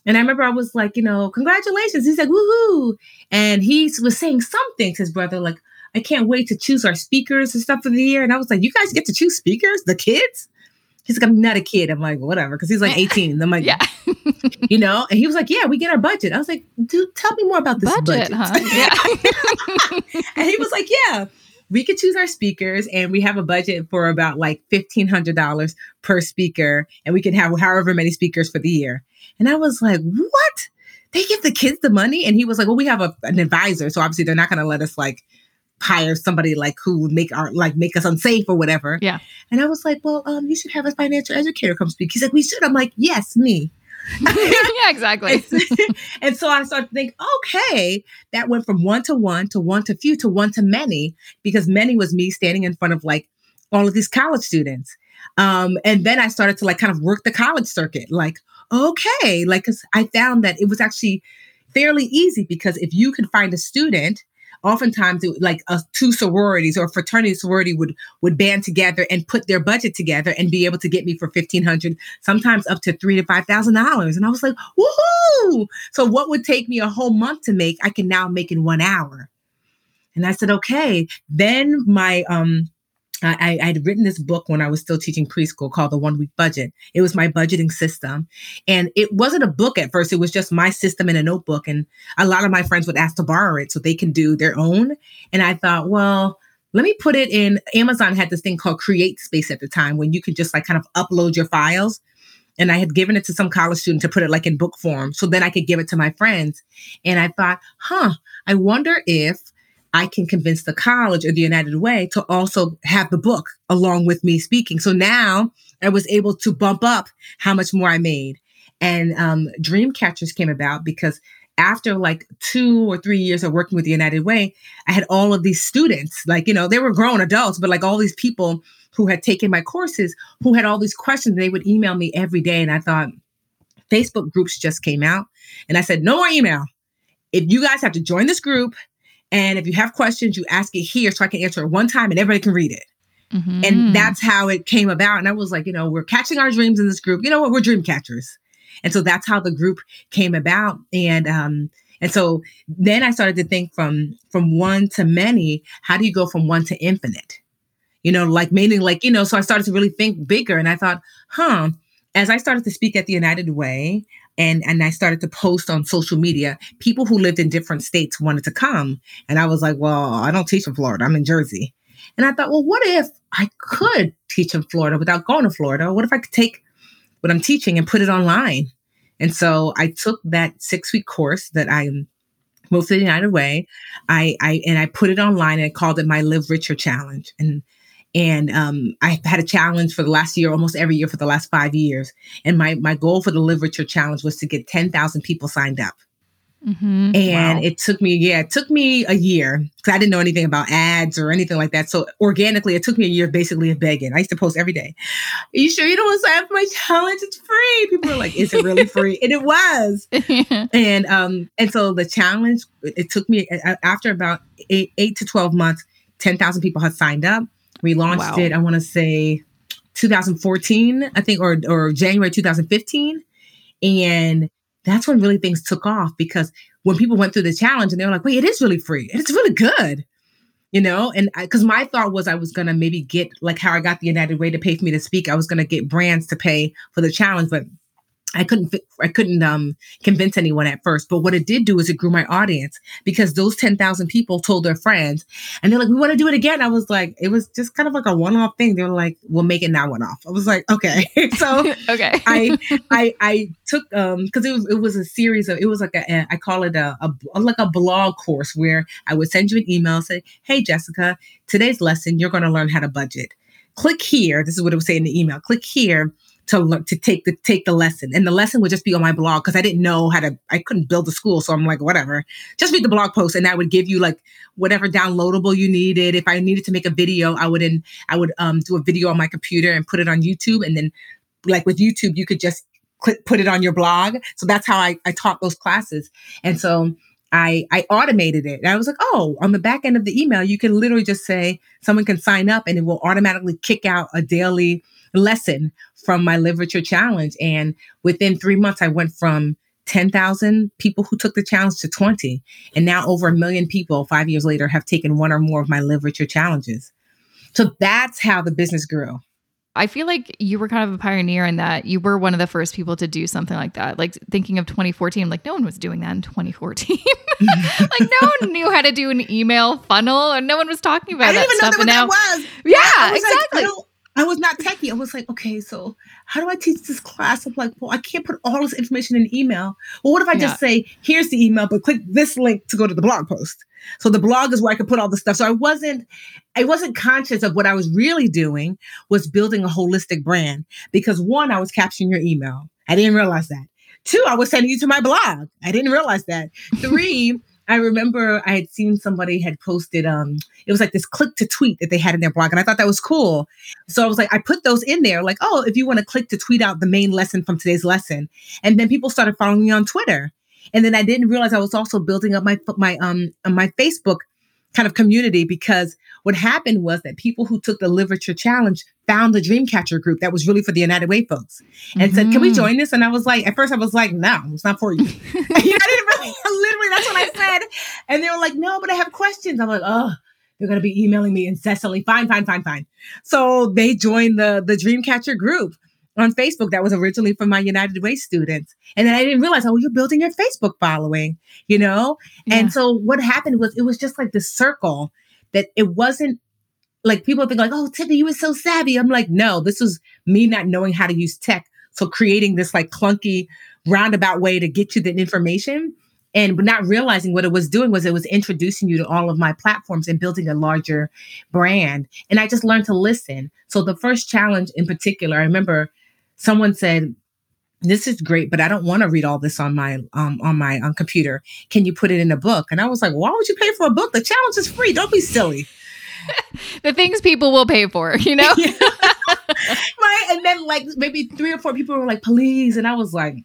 And I remember I was like, you know, congratulations. He's like, woohoo. And he was saying something to his brother, like, I can't wait to choose our speakers and stuff for the year. And I was like, you guys get to choose speakers? The kids? He's like, I'm not a kid. I'm like, whatever. Cause he's like [LAUGHS] 18. I'm like, yeah, [LAUGHS] you know? And he was like, yeah, we get our budget. I was like, dude, tell me more about this budget, budget. huh? Yeah. [LAUGHS] and he was like, yeah, we could choose our speakers and we have a budget for about like $1,500 per speaker. And we can have however many speakers for the year. And I was like, what? They give the kids the money? And he was like, well, we have a, an advisor. So obviously they're not going to let us like hire somebody like who would make our like make us unsafe or whatever. Yeah. And I was like, well, um, you should have a financial educator come speak. He's like, we should. I'm like, yes, me. [LAUGHS] yeah, exactly. [LAUGHS] and so I started to think, okay, that went from one to one to one to few to one to many, because many was me standing in front of like all of these college students. Um, and then I started to like kind of work the college circuit, like, okay, like, cause I found that it was actually fairly easy because if you can find a student, oftentimes it, like uh, two sororities or fraternity sorority would would band together and put their budget together and be able to get me for 1500 sometimes up to three to five thousand dollars. And i was like woohoo! So what would take me a whole month to make i can now make in one hour. And i said okay. Then my um I, I had written this book when I was still teaching preschool called The One Week Budget. It was my budgeting system. And it wasn't a book at first, it was just my system in a notebook. And a lot of my friends would ask to borrow it so they can do their own. And I thought, well, let me put it in. Amazon had this thing called CreateSpace at the time when you could just like kind of upload your files. And I had given it to some college student to put it like in book form. So then I could give it to my friends. And I thought, huh, I wonder if I can convince the college or the United Way to also have the book along with me speaking. So now I was able to bump up how much more I made. And um, Dream Catchers came about because after like two or three years of working with the United Way, I had all of these students, like, you know, they were grown adults, but like all these people who had taken my courses who had all these questions. They would email me every day. And I thought, Facebook groups just came out. And I said, no more email. If you guys have to join this group, and if you have questions, you ask it here so I can answer it one time and everybody can read it. Mhm. And that's how it came about. And I was like, you know, we're catching our dreams in this group. You know what? We're dream catchers. And so that's how the group came about. And um, And so then I started to think from from one to many, how do you go from one to infinite? You know, like meaning like, you know, so I started to really think bigger and I thought, huh, as I started to speak at the United Way and and I started to post on social media, people who lived in different states wanted to come. And I was like, well, I don't teach in Florida. I'm in Jersey. And I thought, well, what if I could teach in Florida without going to Florida? What if I could take what I'm teaching and put it online? And so I took that six week course that I moved to the United Way. I, I and I put it online and I called it my Live Richer Challenge. And and um, I had a challenge for the last year, almost every year for the last five years. And my my goal for the Live Richer Challenge was to get ten thousand people signed up. Mm-hmm. And wow. it took me, yeah, it took me a year because I didn't know anything about ads or anything like that. So organically, it took me a year basically of begging. I used to post every day. Are you sure you don't want to sign up for my challenge? It's free. People are like, is it really free? and it was. [LAUGHS] And um, and so the challenge, it took me after about eight, eight to 12 months, 10,000 people had signed up. We launched wow. it, I want to say 2014, I think, or or January 2015. And that's when really things took off because when people went through the challenge and they were like, wait, it is really free. It's really good. You know, and because my thought was I was gonna maybe get like how I got the United Way to pay for me to speak. I was gonna get brands to pay for the challenge, but I couldn't I couldn't um, convince anyone at first, but what it did do is it grew my audience because those 10,000 people told their friends and they're like, we want to do it again. I was like, it was just kind of like a one-off thing. They were like, we'll make it now one-off. I was like, okay. [LAUGHS] [LAUGHS] so okay. I, I, I took, um, cause it was, it was a series of, it was like a, I call it a, a, like a blog course where I would send you an email, say, Hey, Jessica, today's lesson, you're going to learn how to budget. Click here. This is what it would say in the email. Click here to to take the take the lesson. And the lesson would just be on my blog because i didn't know how to i couldn't build a school. So i'm like whatever. Just read the blog post and that would give you like whatever downloadable you needed. If i needed to make a video i would in i would um, do a video on my computer and put it on youtube. And then like with youtube you could just click put it on your blog. So that's how i, I taught those classes. And so I, I automated it. And I was like, oh, on the back end of the email, you can literally just say someone can sign up and it will automatically kick out a daily lesson from my Live Richer challenge. And within three months, I went from 10,000 people who took the challenge to 20. And now over a million people, five years later, have taken one or more of my Live Richer challenges. So that's how the business grew. I feel like you were kind of a pioneer in that you were one of the first people to do something like that. Like thinking of 2014, like no one was doing that in 2014. [LAUGHS] like no one knew how to do an email funnel, and no one was talking about I that stuff. and now, that was. Yeah, yeah exactly. Like, I was not techie. I was like, okay, so how do I teach this class? I'm like, well, I can't put all this information in email. Well, what if I just say, here's the email, but click this link to go to the blog post? So the blog is where I could put all the stuff. So I wasn't, I wasn't conscious of what I was really doing was building a holistic brand because one, I was capturing your email. I didn't realize that. Two, I was sending you to my blog. I didn't realize that. [LAUGHS] Three, I remember I had seen somebody had posted um it was like this click to tweet that they had in their blog and I thought that was cool. So I was like I put those in there like oh if you want to click to tweet out the main lesson from today's lesson and then people started following me on Twitter. And then I didn't realize I was also building up my my um my Facebook kind of community because what happened was that people who took the Richer challenge found the Dreamcatcher group that was really for the United Way folks and mm-hmm. said, Can we mm-hmm. join this? And I was like, at first I was like, no, it's not for you. [LAUGHS] [LAUGHS] you know, I didn't really [LAUGHS] literally that's what I said. And they were like, No, but I have questions. I'm like, oh, they're gonna be emailing me incessantly. Fine, fine, fine, fine. So they joined the the Dreamcatcher group on Facebook that was originally for my United Way students. And then I didn't realize, oh, you're building your Facebook following, you know? Yeah. And so what happened was it was just like the circle that it wasn't like people think like, oh, Tiffany, you were so savvy. I'm like, no, this was me not knowing how to use tech. So creating this like clunky roundabout way to get you the information and not realizing what it was doing was it was introducing you to all of my platforms and building a larger brand. And I just learned to listen. So the first challenge in particular, I remember someone said, this is great, but I don't want to read all this on my um on my on computer. Can you put it in a book? And I was like, why would you pay for a book? The challenge is free. Don't be silly. [LAUGHS] the things people will pay for, you know? [LAUGHS] right. And then like maybe three or four people were like, please. And I was like,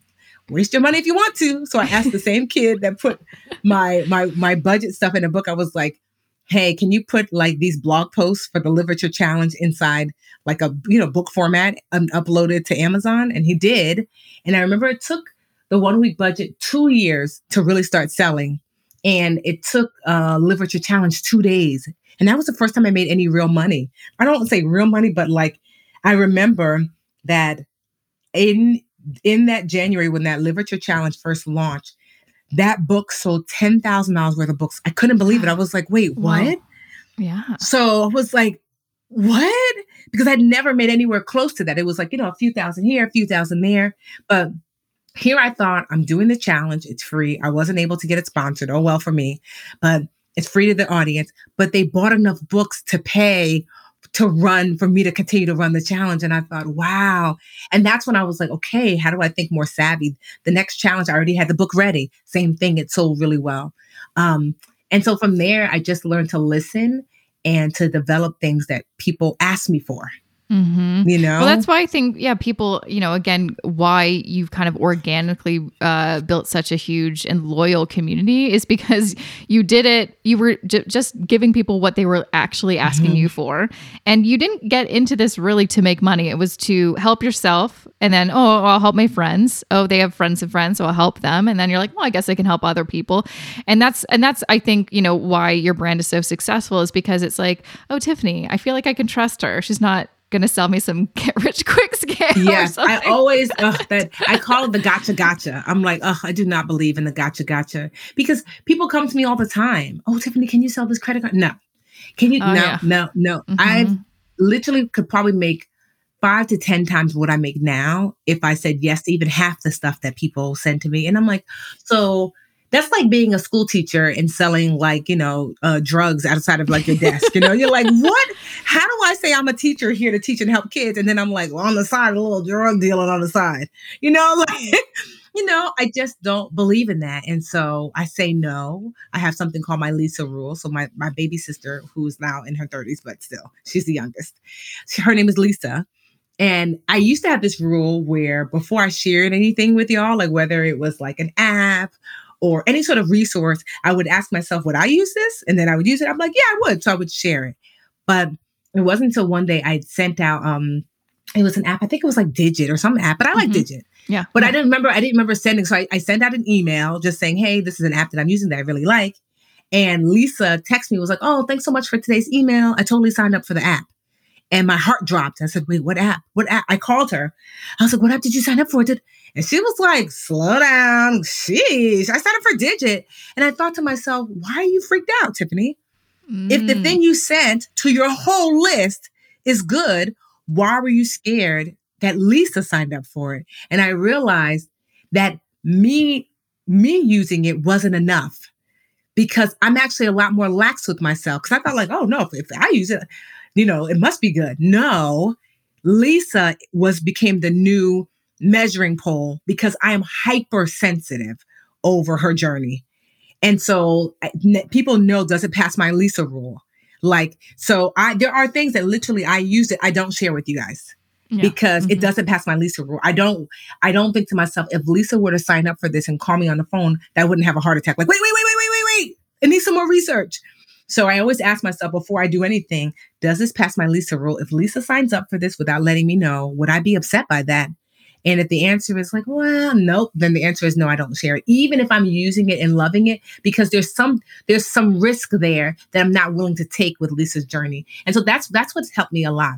waste your money if you want to. So I asked the same kid that put my my my budget stuff in a book. I was like, hey, can you put like these blog posts for the Live Richer challenge inside like a you know book format and upload it to Amazon? And he did. And I remember it took the one week budget two years to really start selling. And it took uh, Live Richer Challenge two days. And that was the first time I made any real money. I don't say real money, but like I remember that in in that January when that Live Richer Challenge first launched, that book sold ten thousand dollars worth of books. I couldn't believe it. I was like, wait, what? Yeah. So I was like, what? Because I'd never made anywhere close to that. It was like, you know, a few thousand here, a few thousand there. But here I thought, I'm doing the challenge. It's free. I wasn't able to get it sponsored. Oh, well, for me. But it's free to the audience. But they bought enough books to pay to run for me to continue to run the challenge. And I thought, wow. And that's when I was like, okay, how do I think more savvy? The next challenge, I already had the book ready. Same thing, it sold really well. Um, and so from there, I just learned to listen and to develop things that people ask me for. Mm-hmm. You know, well, that's why I think, yeah, people, you know, again, why you've kind of organically uh, built such a huge and loyal community is because you did it. You were j- just giving people what they were actually asking mm-hmm. you for, and you didn't get into this really to make money. It was to help yourself, and then oh, I'll help my friends. Oh, they have friends of friends, so I'll help them, and then you're like, well, I guess I can help other people, and that's and that's I think you know why your brand is so successful is because it's like, oh, Tiffany, I feel like I can trust her. She's not gonna sell me some [LAUGHS] get rich quick scam. Yes, I always ugh, [LAUGHS] that I call it the gotcha gotcha. I'm like, oh, I do not believe in the gotcha gotcha because people come to me all the time. Oh, Tiffany, can you sell this credit card? No. Can you? Oh, no, yeah. no, no, mm-hmm. I literally could probably make five to ten times what I make now if I said yes to even half the stuff that people send to me. And I'm like, so that's like being a school teacher and selling like you know uh, drugs outside of like your desk you know? You're like [LAUGHS] what? How do i say i'm a teacher here to teach and help kids? And then i'm like well, on the side a little drug dealing on the side. You know [LAUGHS] like you know i just don't believe in that. And so i say no. I have something called my lisa rule. So my my baby sister who's now in her 30s but still she's the youngest. Her name is lisa. And I used to have this rule where before I shared anything with y'all, like whether it was like an app or any sort of resource, I would ask myself, would I use this? And then I would use it. I'm like, yeah, I would. So I would share it. But it wasn't until one day I sent out um it was an app, I think it was like Digit or some app, but I like mm-hmm. Digit. Yeah. But yeah. I didn't remember, I didn't remember sending. So I, I sent out an email just saying, hey, this is an app that I'm using that I really like. And Lisa texted me, was like, oh, thanks so much for today's email. I totally signed up for the app. And my heart dropped. I said, wait, what app? What app? I called her. I was like, what app did you sign up for? Did and she was like, slow down. Sheesh. I signed up for Digit. And I thought to myself, why are you freaked out, Tiffany? Mm. If the mm. thing you sent to your whole list is good, why were you scared that Lisa signed up for it? And I realized that me, me using it wasn't enough because I'm actually a lot more lax with myself. Cause I thought like, oh no, if, if I use it, you know, it must be good. No, Lisa was became the new measuring pole because I am hypersensitive over her journey. And so people know does it pass my Lisa rule. Like, so I, there are things that literally I use it. I don't share with you guys. Yeah. because mm-hmm. it doesn't pass my Lisa rule. I don't I don't think to myself if Lisa were to sign up for this and call me on the phone, that wouldn't have a heart attack. Like, wait, wait, wait, wait, wait, wait, wait. It needs some more research. So I always ask myself before I do anything, does this pass my Lisa rule? If Lisa signs up for this without letting me know, would I be upset by that? And if the answer is like, well, nope, then the answer is no, I don't share it. Even if I'm using it and loving it, because there's some there's some risk there that I'm not willing to take with Lisa's journey. And so that's that's what's helped me a lot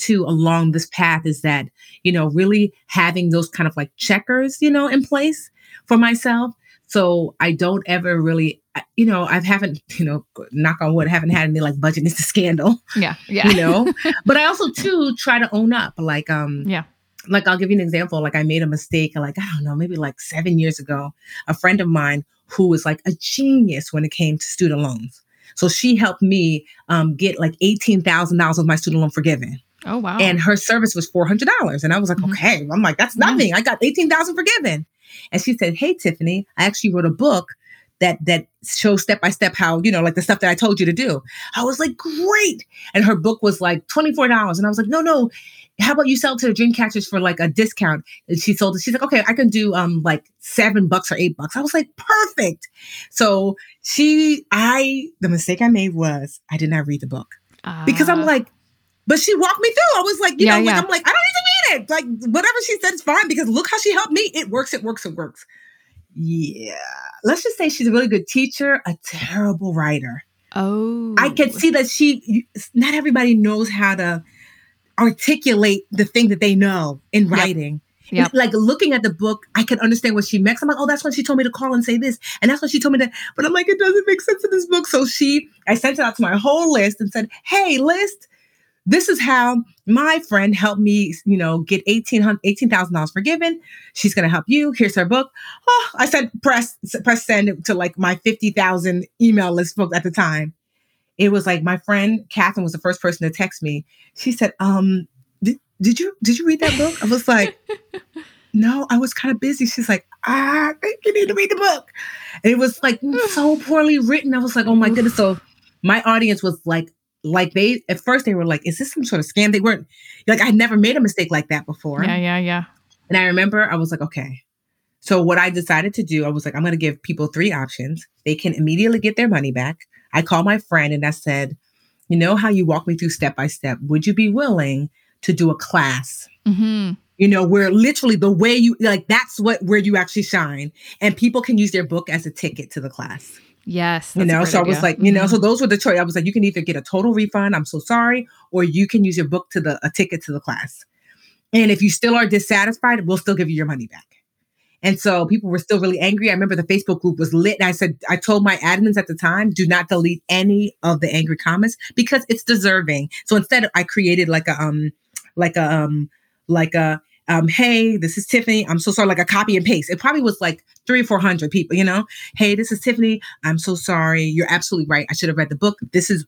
too along this path is that, you know, really having those kind of like checkers, you know, in place for myself. So I don't ever really, you know, I haven't, [LAUGHS] you know, knock on wood, haven't had any like budget is [LAUGHS] a scandal. Yeah. Yeah. You know, [LAUGHS] but I also too try to own up. Like, um, yeah like I'll give you an example. Like I made a mistake, like I don't know, maybe like seven years ago. A friend of mine who was like a genius when it came to student loans. So she helped me um, get like eighteen thousand dollars of my student loan forgiven. Oh wow! And her service was four hundred dollars, and I was like, mm-hmm. okay. I'm like, that's nothing. I got eighteen thousand forgiven. And she said, hey Tiffany, I actually wrote a book that that shows step by step how you know like the stuff that I told you to do. I was like, great. And her book was like twenty four dollars, and I was like, no, no, how about you sell to the dream catchers for like a discount? And she sold it. She's like, okay, I can do um like seven bucks or eight bucks. I was like, perfect. So she, I, the mistake I made was I did not read the book uh, because I'm ah. like, but she walked me through. I was like, you yeah, know, yeah. like I'm like, I don't need to read it. Like whatever she said is fine because look how she helped me. It works, it works, it works. Yeah. Let's just say she's a really good teacher, a terrible writer. Oh. I can see that she not everybody knows how to articulate the thing that they know in Yep. writing. Yep. Like looking at the book, I can understand what she meant. I'm like, oh, that's when she told me to call and say this. And that's when she told me that. But I'm like, it doesn't make sense in this book. So she, I sent it out to my whole list and said, hey, list, this is how my friend helped me, you know, get $18,000 $18,000 forgiven. She's going to help you. Here's her book. Oh, I sent press, press send it to like my 50,000 email list book at the time. It was like my friend Catherine was the first person to text me. She said, um, did, did you did you read that book? I was like, [LAUGHS] no, I was kind of busy. She's like, ah, I think you need to read the book. And it was like [SIGHS] so poorly written. I was like, oh my goodness. So my audience was like, like they at first they were like, is this some sort of scam? They weren't like I never made a mistake like that before. Yeah, yeah, yeah. And I remember I was like, okay. So what I decided to do, I was like, I'm going to give people three options. They can immediately get their money back. I called my friend and I said, you know how you walk me through step by step. Would you be willing to do a class? hmm You know, where literally the way you like that's what where you actually shine, and people can use their book as a ticket to the class Yes. you know so i was like you know Mhm. so those were the choice i was like you can either get a total refund i'm so sorry or you can use your book to the a ticket to the class and if you still are dissatisfied we'll still give you your money back and so people were still really angry i remember the facebook group was lit and i said i told my admins at the time do not delete any of the angry comments because it's deserving so instead i created like a um like a um like a um, hey, this is Tiffany. I'm so sorry, like a copy and paste. It probably was like three or four hundred people, you know. Hey, this is Tiffany. I'm so sorry. You're absolutely right. I should have read the book. This is,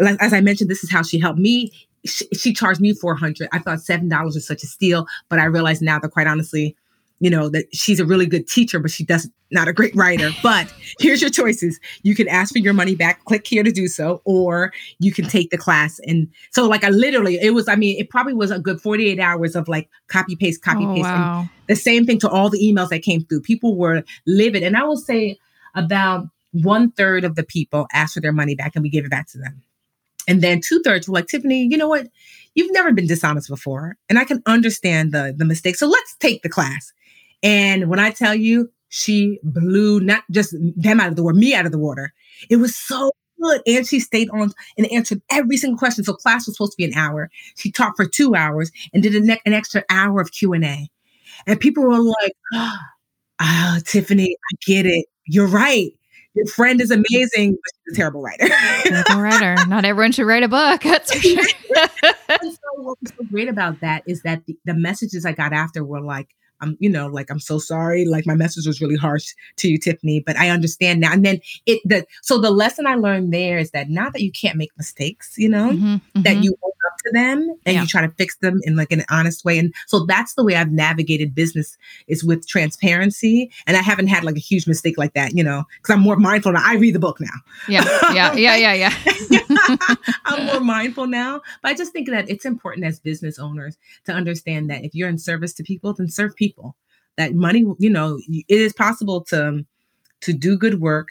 like, as I mentioned, this is how she helped me. She, she charged me four hundred. I thought seven dollars was such a steal, but I realize now that quite honestly, you know, that she's a really good teacher, but she does not a great writer. [LAUGHS] But here's your choices: you can ask for your money back. Click here to do so, or you can take the class. And so, like, I literally, it was. I mean, it probably was a good forty eight hours of like copy paste, copy oh, paste, wow. the same thing to all the emails that came through. People were livid. And I will say about one third of the people asked for their money back and we gave it back to them. And then two thirds were like, Tiffany, you know what? You've never been dishonest before. And I can understand the, the mistake. So let's take the class. And when I tell you, she blew not just them out of the water, me out of the water. It was so good. And she stayed on and answered every single question. So class was supposed to be an hour. She talked for two hours and did ne- an extra hour of Q&A. And people were like, [GASPS] ah, Tiffany, I get it. You're right. Your friend is amazing, but she's a terrible writer. Terrible writer. Not everyone should write a book. That's for sure. [LAUGHS] so what was so great about that is that the, the messages I got after were like, I'm, you know, like I'm so sorry. Like my message was really harsh to you, Tiffany, but I understand now. And then it the so the lesson I learned there is that not that you can't make mistakes, you know, Mhm, that mhm. you own up to them and Yeah. you try to fix them in like an honest way. And so that's the way I've navigated business is with transparency. And I haven't had like a huge mistake like that, you know, because I'm more mindful now. I read the book now. yeah, yeah, [LAUGHS] yeah, yeah, yeah. [LAUGHS] I'm more mindful now. But I just think that it's important as business owners to understand that if you're in service to people, then serve people. That money, you know, it is possible to to do good work,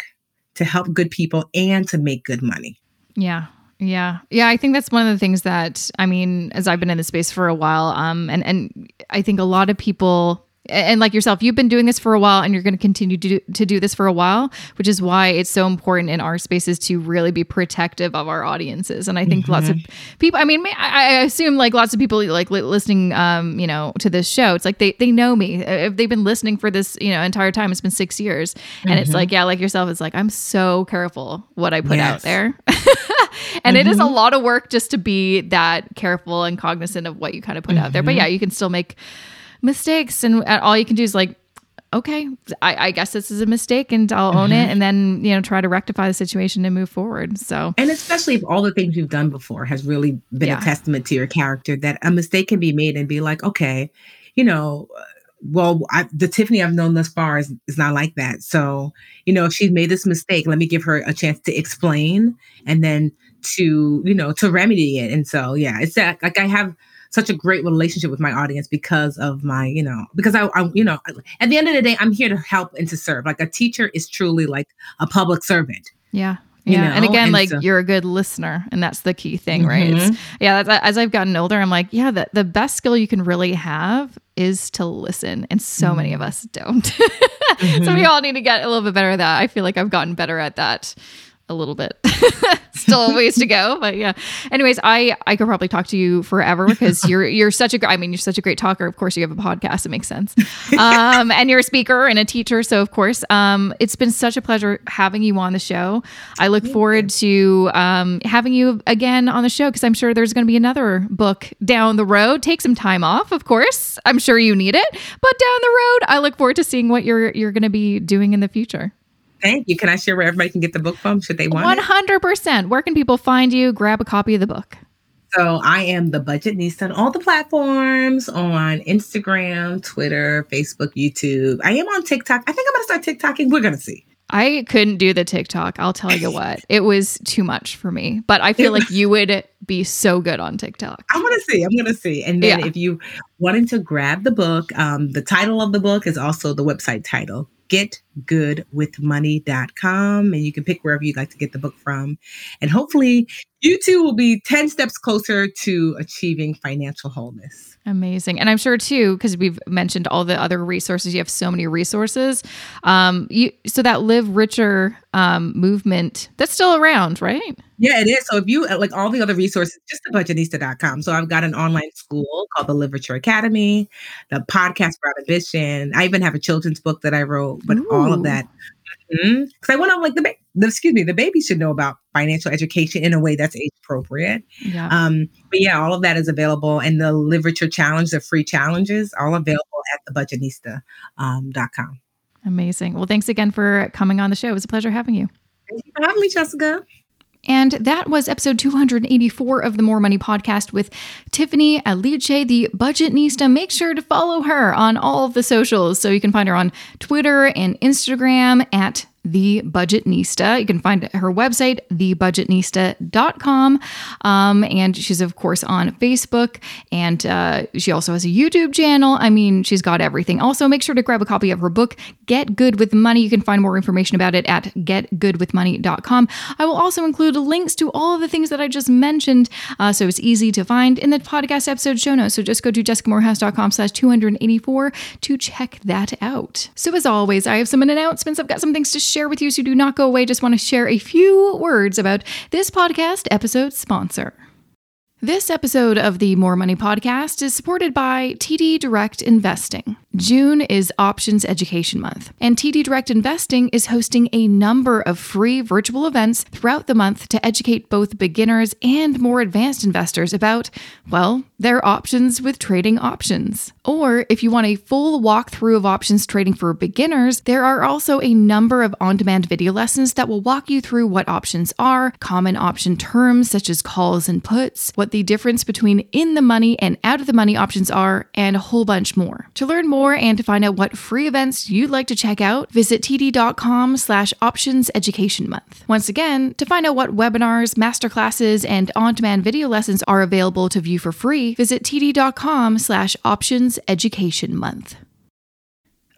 to help good people, and to make good money. Yeah. Yeah. Yeah. I think that's one of the things that I mean, as I've been in the space for a while, um, and, and I think a lot of people and like yourself, you've been doing this for a while and you're going to continue to do, to do this for a while, which is why it's so important in our spaces to really be protective of our audiences. And I think lots of mm-hmm. people, I mean, I, I assume like lots of people like listening, um, you know, to this show, it's like they, they know me. If they've been listening for this, you know, entire time, it's been six years. And it's mm-hmm. like, yeah, like yourself, it's like, I'm so careful what I put out there. [LAUGHS] and it is a mm-hmm. lot of work just to be that careful and cognizant of what you kind of put out there. But yeah, you can still make mistakes, and all you can do is like, okay, I, I guess this is a mistake, and I'll own it, and then you know try to rectify the situation and move forward. So And especially if all the things you've done before has really been Yeah. a testament to your character, that a mistake can be made and be like, okay, you know, uh, well, I, the Tiffany I've known thus far is, is not like that. So, you know, if she's made this mistake, let me give her a chance to explain and then to, you know, to remedy it. And so, yeah, it's that like I have such a great relationship with my audience because of my, you know, because I, I, you know, at the end of the day, I'm here to help and to serve. Like a teacher is truly like a public servant yeah, You yeah. know? And again, like so- you're a good listener, and that's the key thing, right? Mhm. It's, yeah. That's, as I've gotten older, I'm like, yeah, the, the best skill you can really have is to listen. And so many of us don't. [LAUGHS] so Mm-hmm. we all need to get a little bit better at that. I feel like I've gotten better at that a little bit. [LAUGHS] Still a ways to go, but yeah. Anyways, I I could probably talk to you forever because you're you're such a I mean you're such a great talker. Of course, you have a podcast. It makes sense. Um, and you're a speaker and a teacher, so of course, um, it's been such a pleasure having you on the show. I look forward to um, having you again on the show because I'm sure there's going to be another book down the road. Take some time off, of course. I'm sure you need it, but down the road, I look forward to seeing what you're you're going to be doing in the future. Thank you. Can I share where everybody can get the book from? Should they want One it? hundred percent. Where can people find you? Grab a copy of the book. So I am the Budgetnista on all the platforms on Instagram, Twitter, Facebook, YouTube. I am on TikTok. I think I'm gonna start TikToking. We're gonna see. I couldn't do the TikTok. I'll tell you what, [LAUGHS] it was too much for me. But I feel like you would be so good on TikTok. I'm gonna see. I'm gonna see. And then Yeah. if you wanted to grab the book, um, the title of the book is also the website title. Getgoodwithmoney.com. And you can pick wherever you'd like to get the book from. And hopefully you too will be 10 steps closer to achieving financial wholeness. Amazing. And I'm sure too, because we've mentioned all the other resources, you have so many resources. Um, you so that live richer um movement that's still around, right? Yeah, it is. So if you uh, like all the other resources, just the budgetnista.com. So I've got an online school called the Live Richer Academy, the podcast Brown Ambition. I even have a children's book that I wrote, but all of that. Because I want to like the, ba- the excuse me, the baby should know about financial education in a way that's age appropriate. Yeah. Um, but yeah, all of that is available, and the Live Richer Challenge, the free challenges, all available at the budgetnista.com. Um, com. Amazing. Well, thanks again for coming on the show. It was a pleasure having you. Thank you for having me, Jessica. And that was episode 284 of the More Money podcast with Tiffany Aliche, the budgetnista. Make sure to follow her on all of the socials. So you can find her on Twitter and Instagram at the budgetnista. You can find her website thebudgetnista.com um, and she's of course on facebook. And uh, she also has a youtube channel. I mean she's got everything. Also make sure to grab a copy of her book get good with money. You can find more information about it at getgoodwithmoney.com i will also include links to all of the things that i just mentioned uh, so it's easy to find in the podcast episode show notes. So just go to jessicamoorhouse.com slash 284 to check that out. So as always i have some announcements. I've got some things to share with you so do not go away just want to share a few words about this podcast episode sponsor this episode of the More Money Podcast is supported by TD Direct Investing. June is Options Education Month, and TD Direct Investing is hosting a number of free virtual events throughout the month to educate both beginners and more advanced investors about, well, their options with trading options. Or if you want a full walkthrough of options trading for beginners, there are also a number of on demand video lessons that will walk you through what options are, common option terms such as calls and puts, what the difference between in the money and out of the money options are, and a whole bunch more. To learn more and to find out what free events you'd like to check out, visit td.com slash options education month. Once again, to find out what webinars, masterclasses, and on-demand video lessons are available to view for free, visit td.com slash options education month.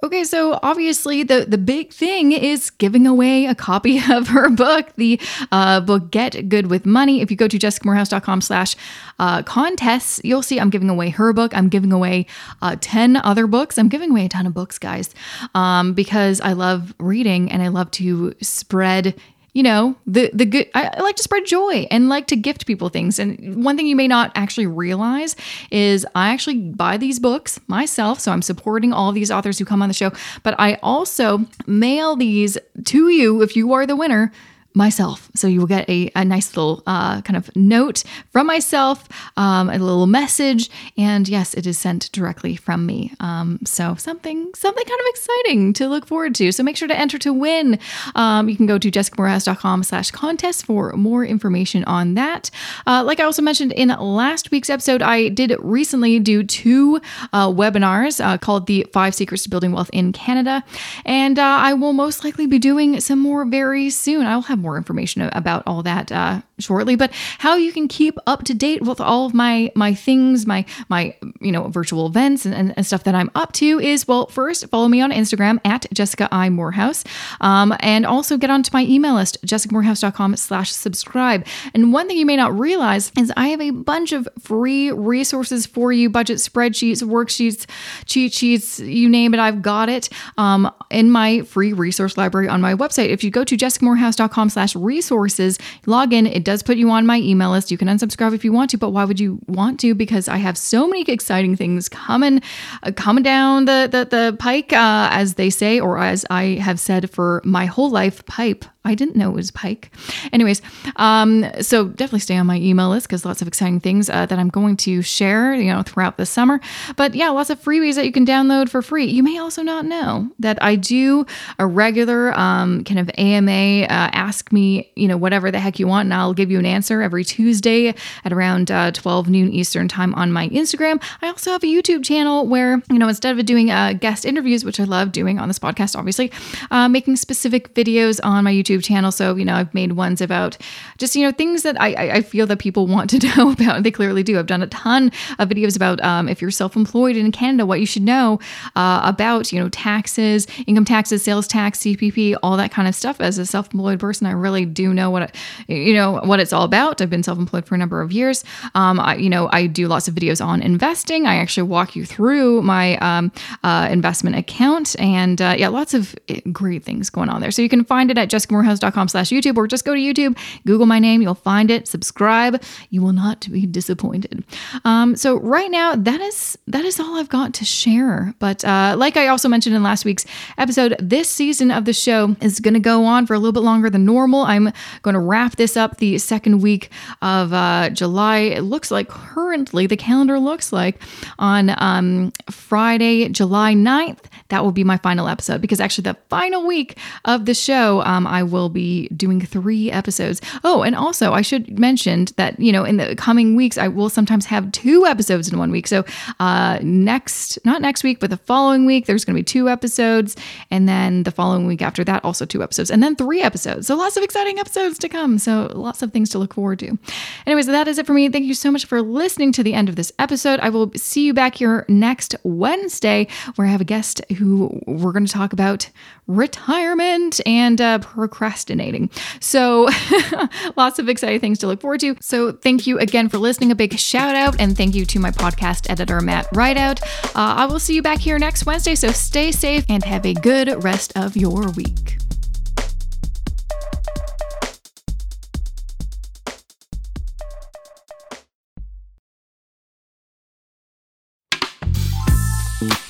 Okay, so obviously the the big thing is giving away a copy [LAUGHS] of her book, the uh, book Get Good with Money. If you go to jessicamoorhouse.com slash uh, contests, you'll see I'm giving away her book. I'm giving away uh, 10 other books. I'm giving away a ton of books, guys, um, because I love reading and I love to spread you know the the good I, I like to spread joy and like to gift people things. And one thing you may not actually realize is i actually buy these books myself. So i'm supporting all these authors who come on the show. But i also mail these to you if you are the winner myself. So you will get a, a nice little uh, kind of note from myself, um, a little message, and yes, it is sent directly from me. Um, so something something kind of exciting to look forward to. So make sure to enter to win. Um, you can go to jessicamoorhouse.com slash contest for more information on that. Uh, like I also mentioned in last week's episode, I did recently do two uh, webinars uh, called the Five Secrets to Building Wealth in Canada. And uh, I will most likely be doing some more very soon. I'll have more information about all that uh, shortly, but how you can keep up to date with all of my my things, my my you know virtual events and, and, and stuff that I'm up to is well, first follow me on Instagram at Jessica I Moorhouse, um, and also get onto my email list jessicamoorhouse.com slash subscribe. And one thing you may not realize is I have a bunch of free resources for you: budget spreadsheets, worksheets, cheat sheets, you name it, I've got it um, in my free resource library on my website. If you go to jessicamoorhouse.com slash resources, log in. It does put you on my email list. You can unsubscribe if you want to, but why would you want to? Because I have so many exciting things coming, uh, coming down the the, the pike, uh, as they say, or as I have said for my whole life, pipe. I didn't know it was Pike. Anyways, um, so definitely stay on my email list because lots of exciting things uh, that I'm going to share, you know, throughout the summer. But yeah, lots of freebies that you can download for free. You may also not know that I do a regular um, kind of AMA, uh, ask me, you know, whatever the heck you want, and I'll give you an answer every Tuesday at around uh, 12 noon Eastern time on my Instagram. I also have a YouTube channel where, you know, instead of doing uh, guest interviews, which I love doing on this podcast, obviously, uh, making specific videos on my YouTube channel. So, you know, I've made ones about just, you know, things that I, I feel that people want to [LAUGHS] know about. They clearly do. I've done a ton of videos about um, if you're self employed in Canada, what you should know uh, about, you know, taxes, income taxes, sales tax, CPP, all that kind of stuff. As a self employed person, I really do know what, it, you know, what it's all about. I've been self employed for a number of years. Um, I, you know, I do lots of videos on investing. I actually walk you through my um, uh, investment account and uh, yeah, lots of eh, great things going on there. So you can find it at jessicamoorhouse.com slash YouTube, or just go to YouTube, Google my name, you'll find it, subscribe. You will not be disappointed. Um, so right now, that is that is all I've got to share. But uh, like I also mentioned in last week's episode, this season of the show is going to go on for a little bit longer than normal. I'm going to wrap this up the second week of uh, July. It looks like currently the calendar looks like on um, Friday, July 9th. That will be my final episode because actually, the final week of the show, um, I will be doing three episodes. Oh, and also, I should mention that, you know, in the coming weeks, I will sometimes have two episodes in one week. So, uh, next, not next week, but the following week, there's going to be two episodes. And then the following week after that, also two episodes. And then three episodes. So, lots of exciting episodes to come. So, lots of things to look forward to. Anyways, that is it for me. Thank you so much for listening to the end of this episode. I will see you back here next Wednesday, where I have a guest who we're going to talk about retirement and uh, procrastinating. So, [LAUGHS] lots of exciting things to look forward to. So, thank you again for listening. A big shout out and thank you to my podcast editor, Matt Rideout. Uh, I will see you back here next Wednesday. So, stay safe and have a good rest of your week.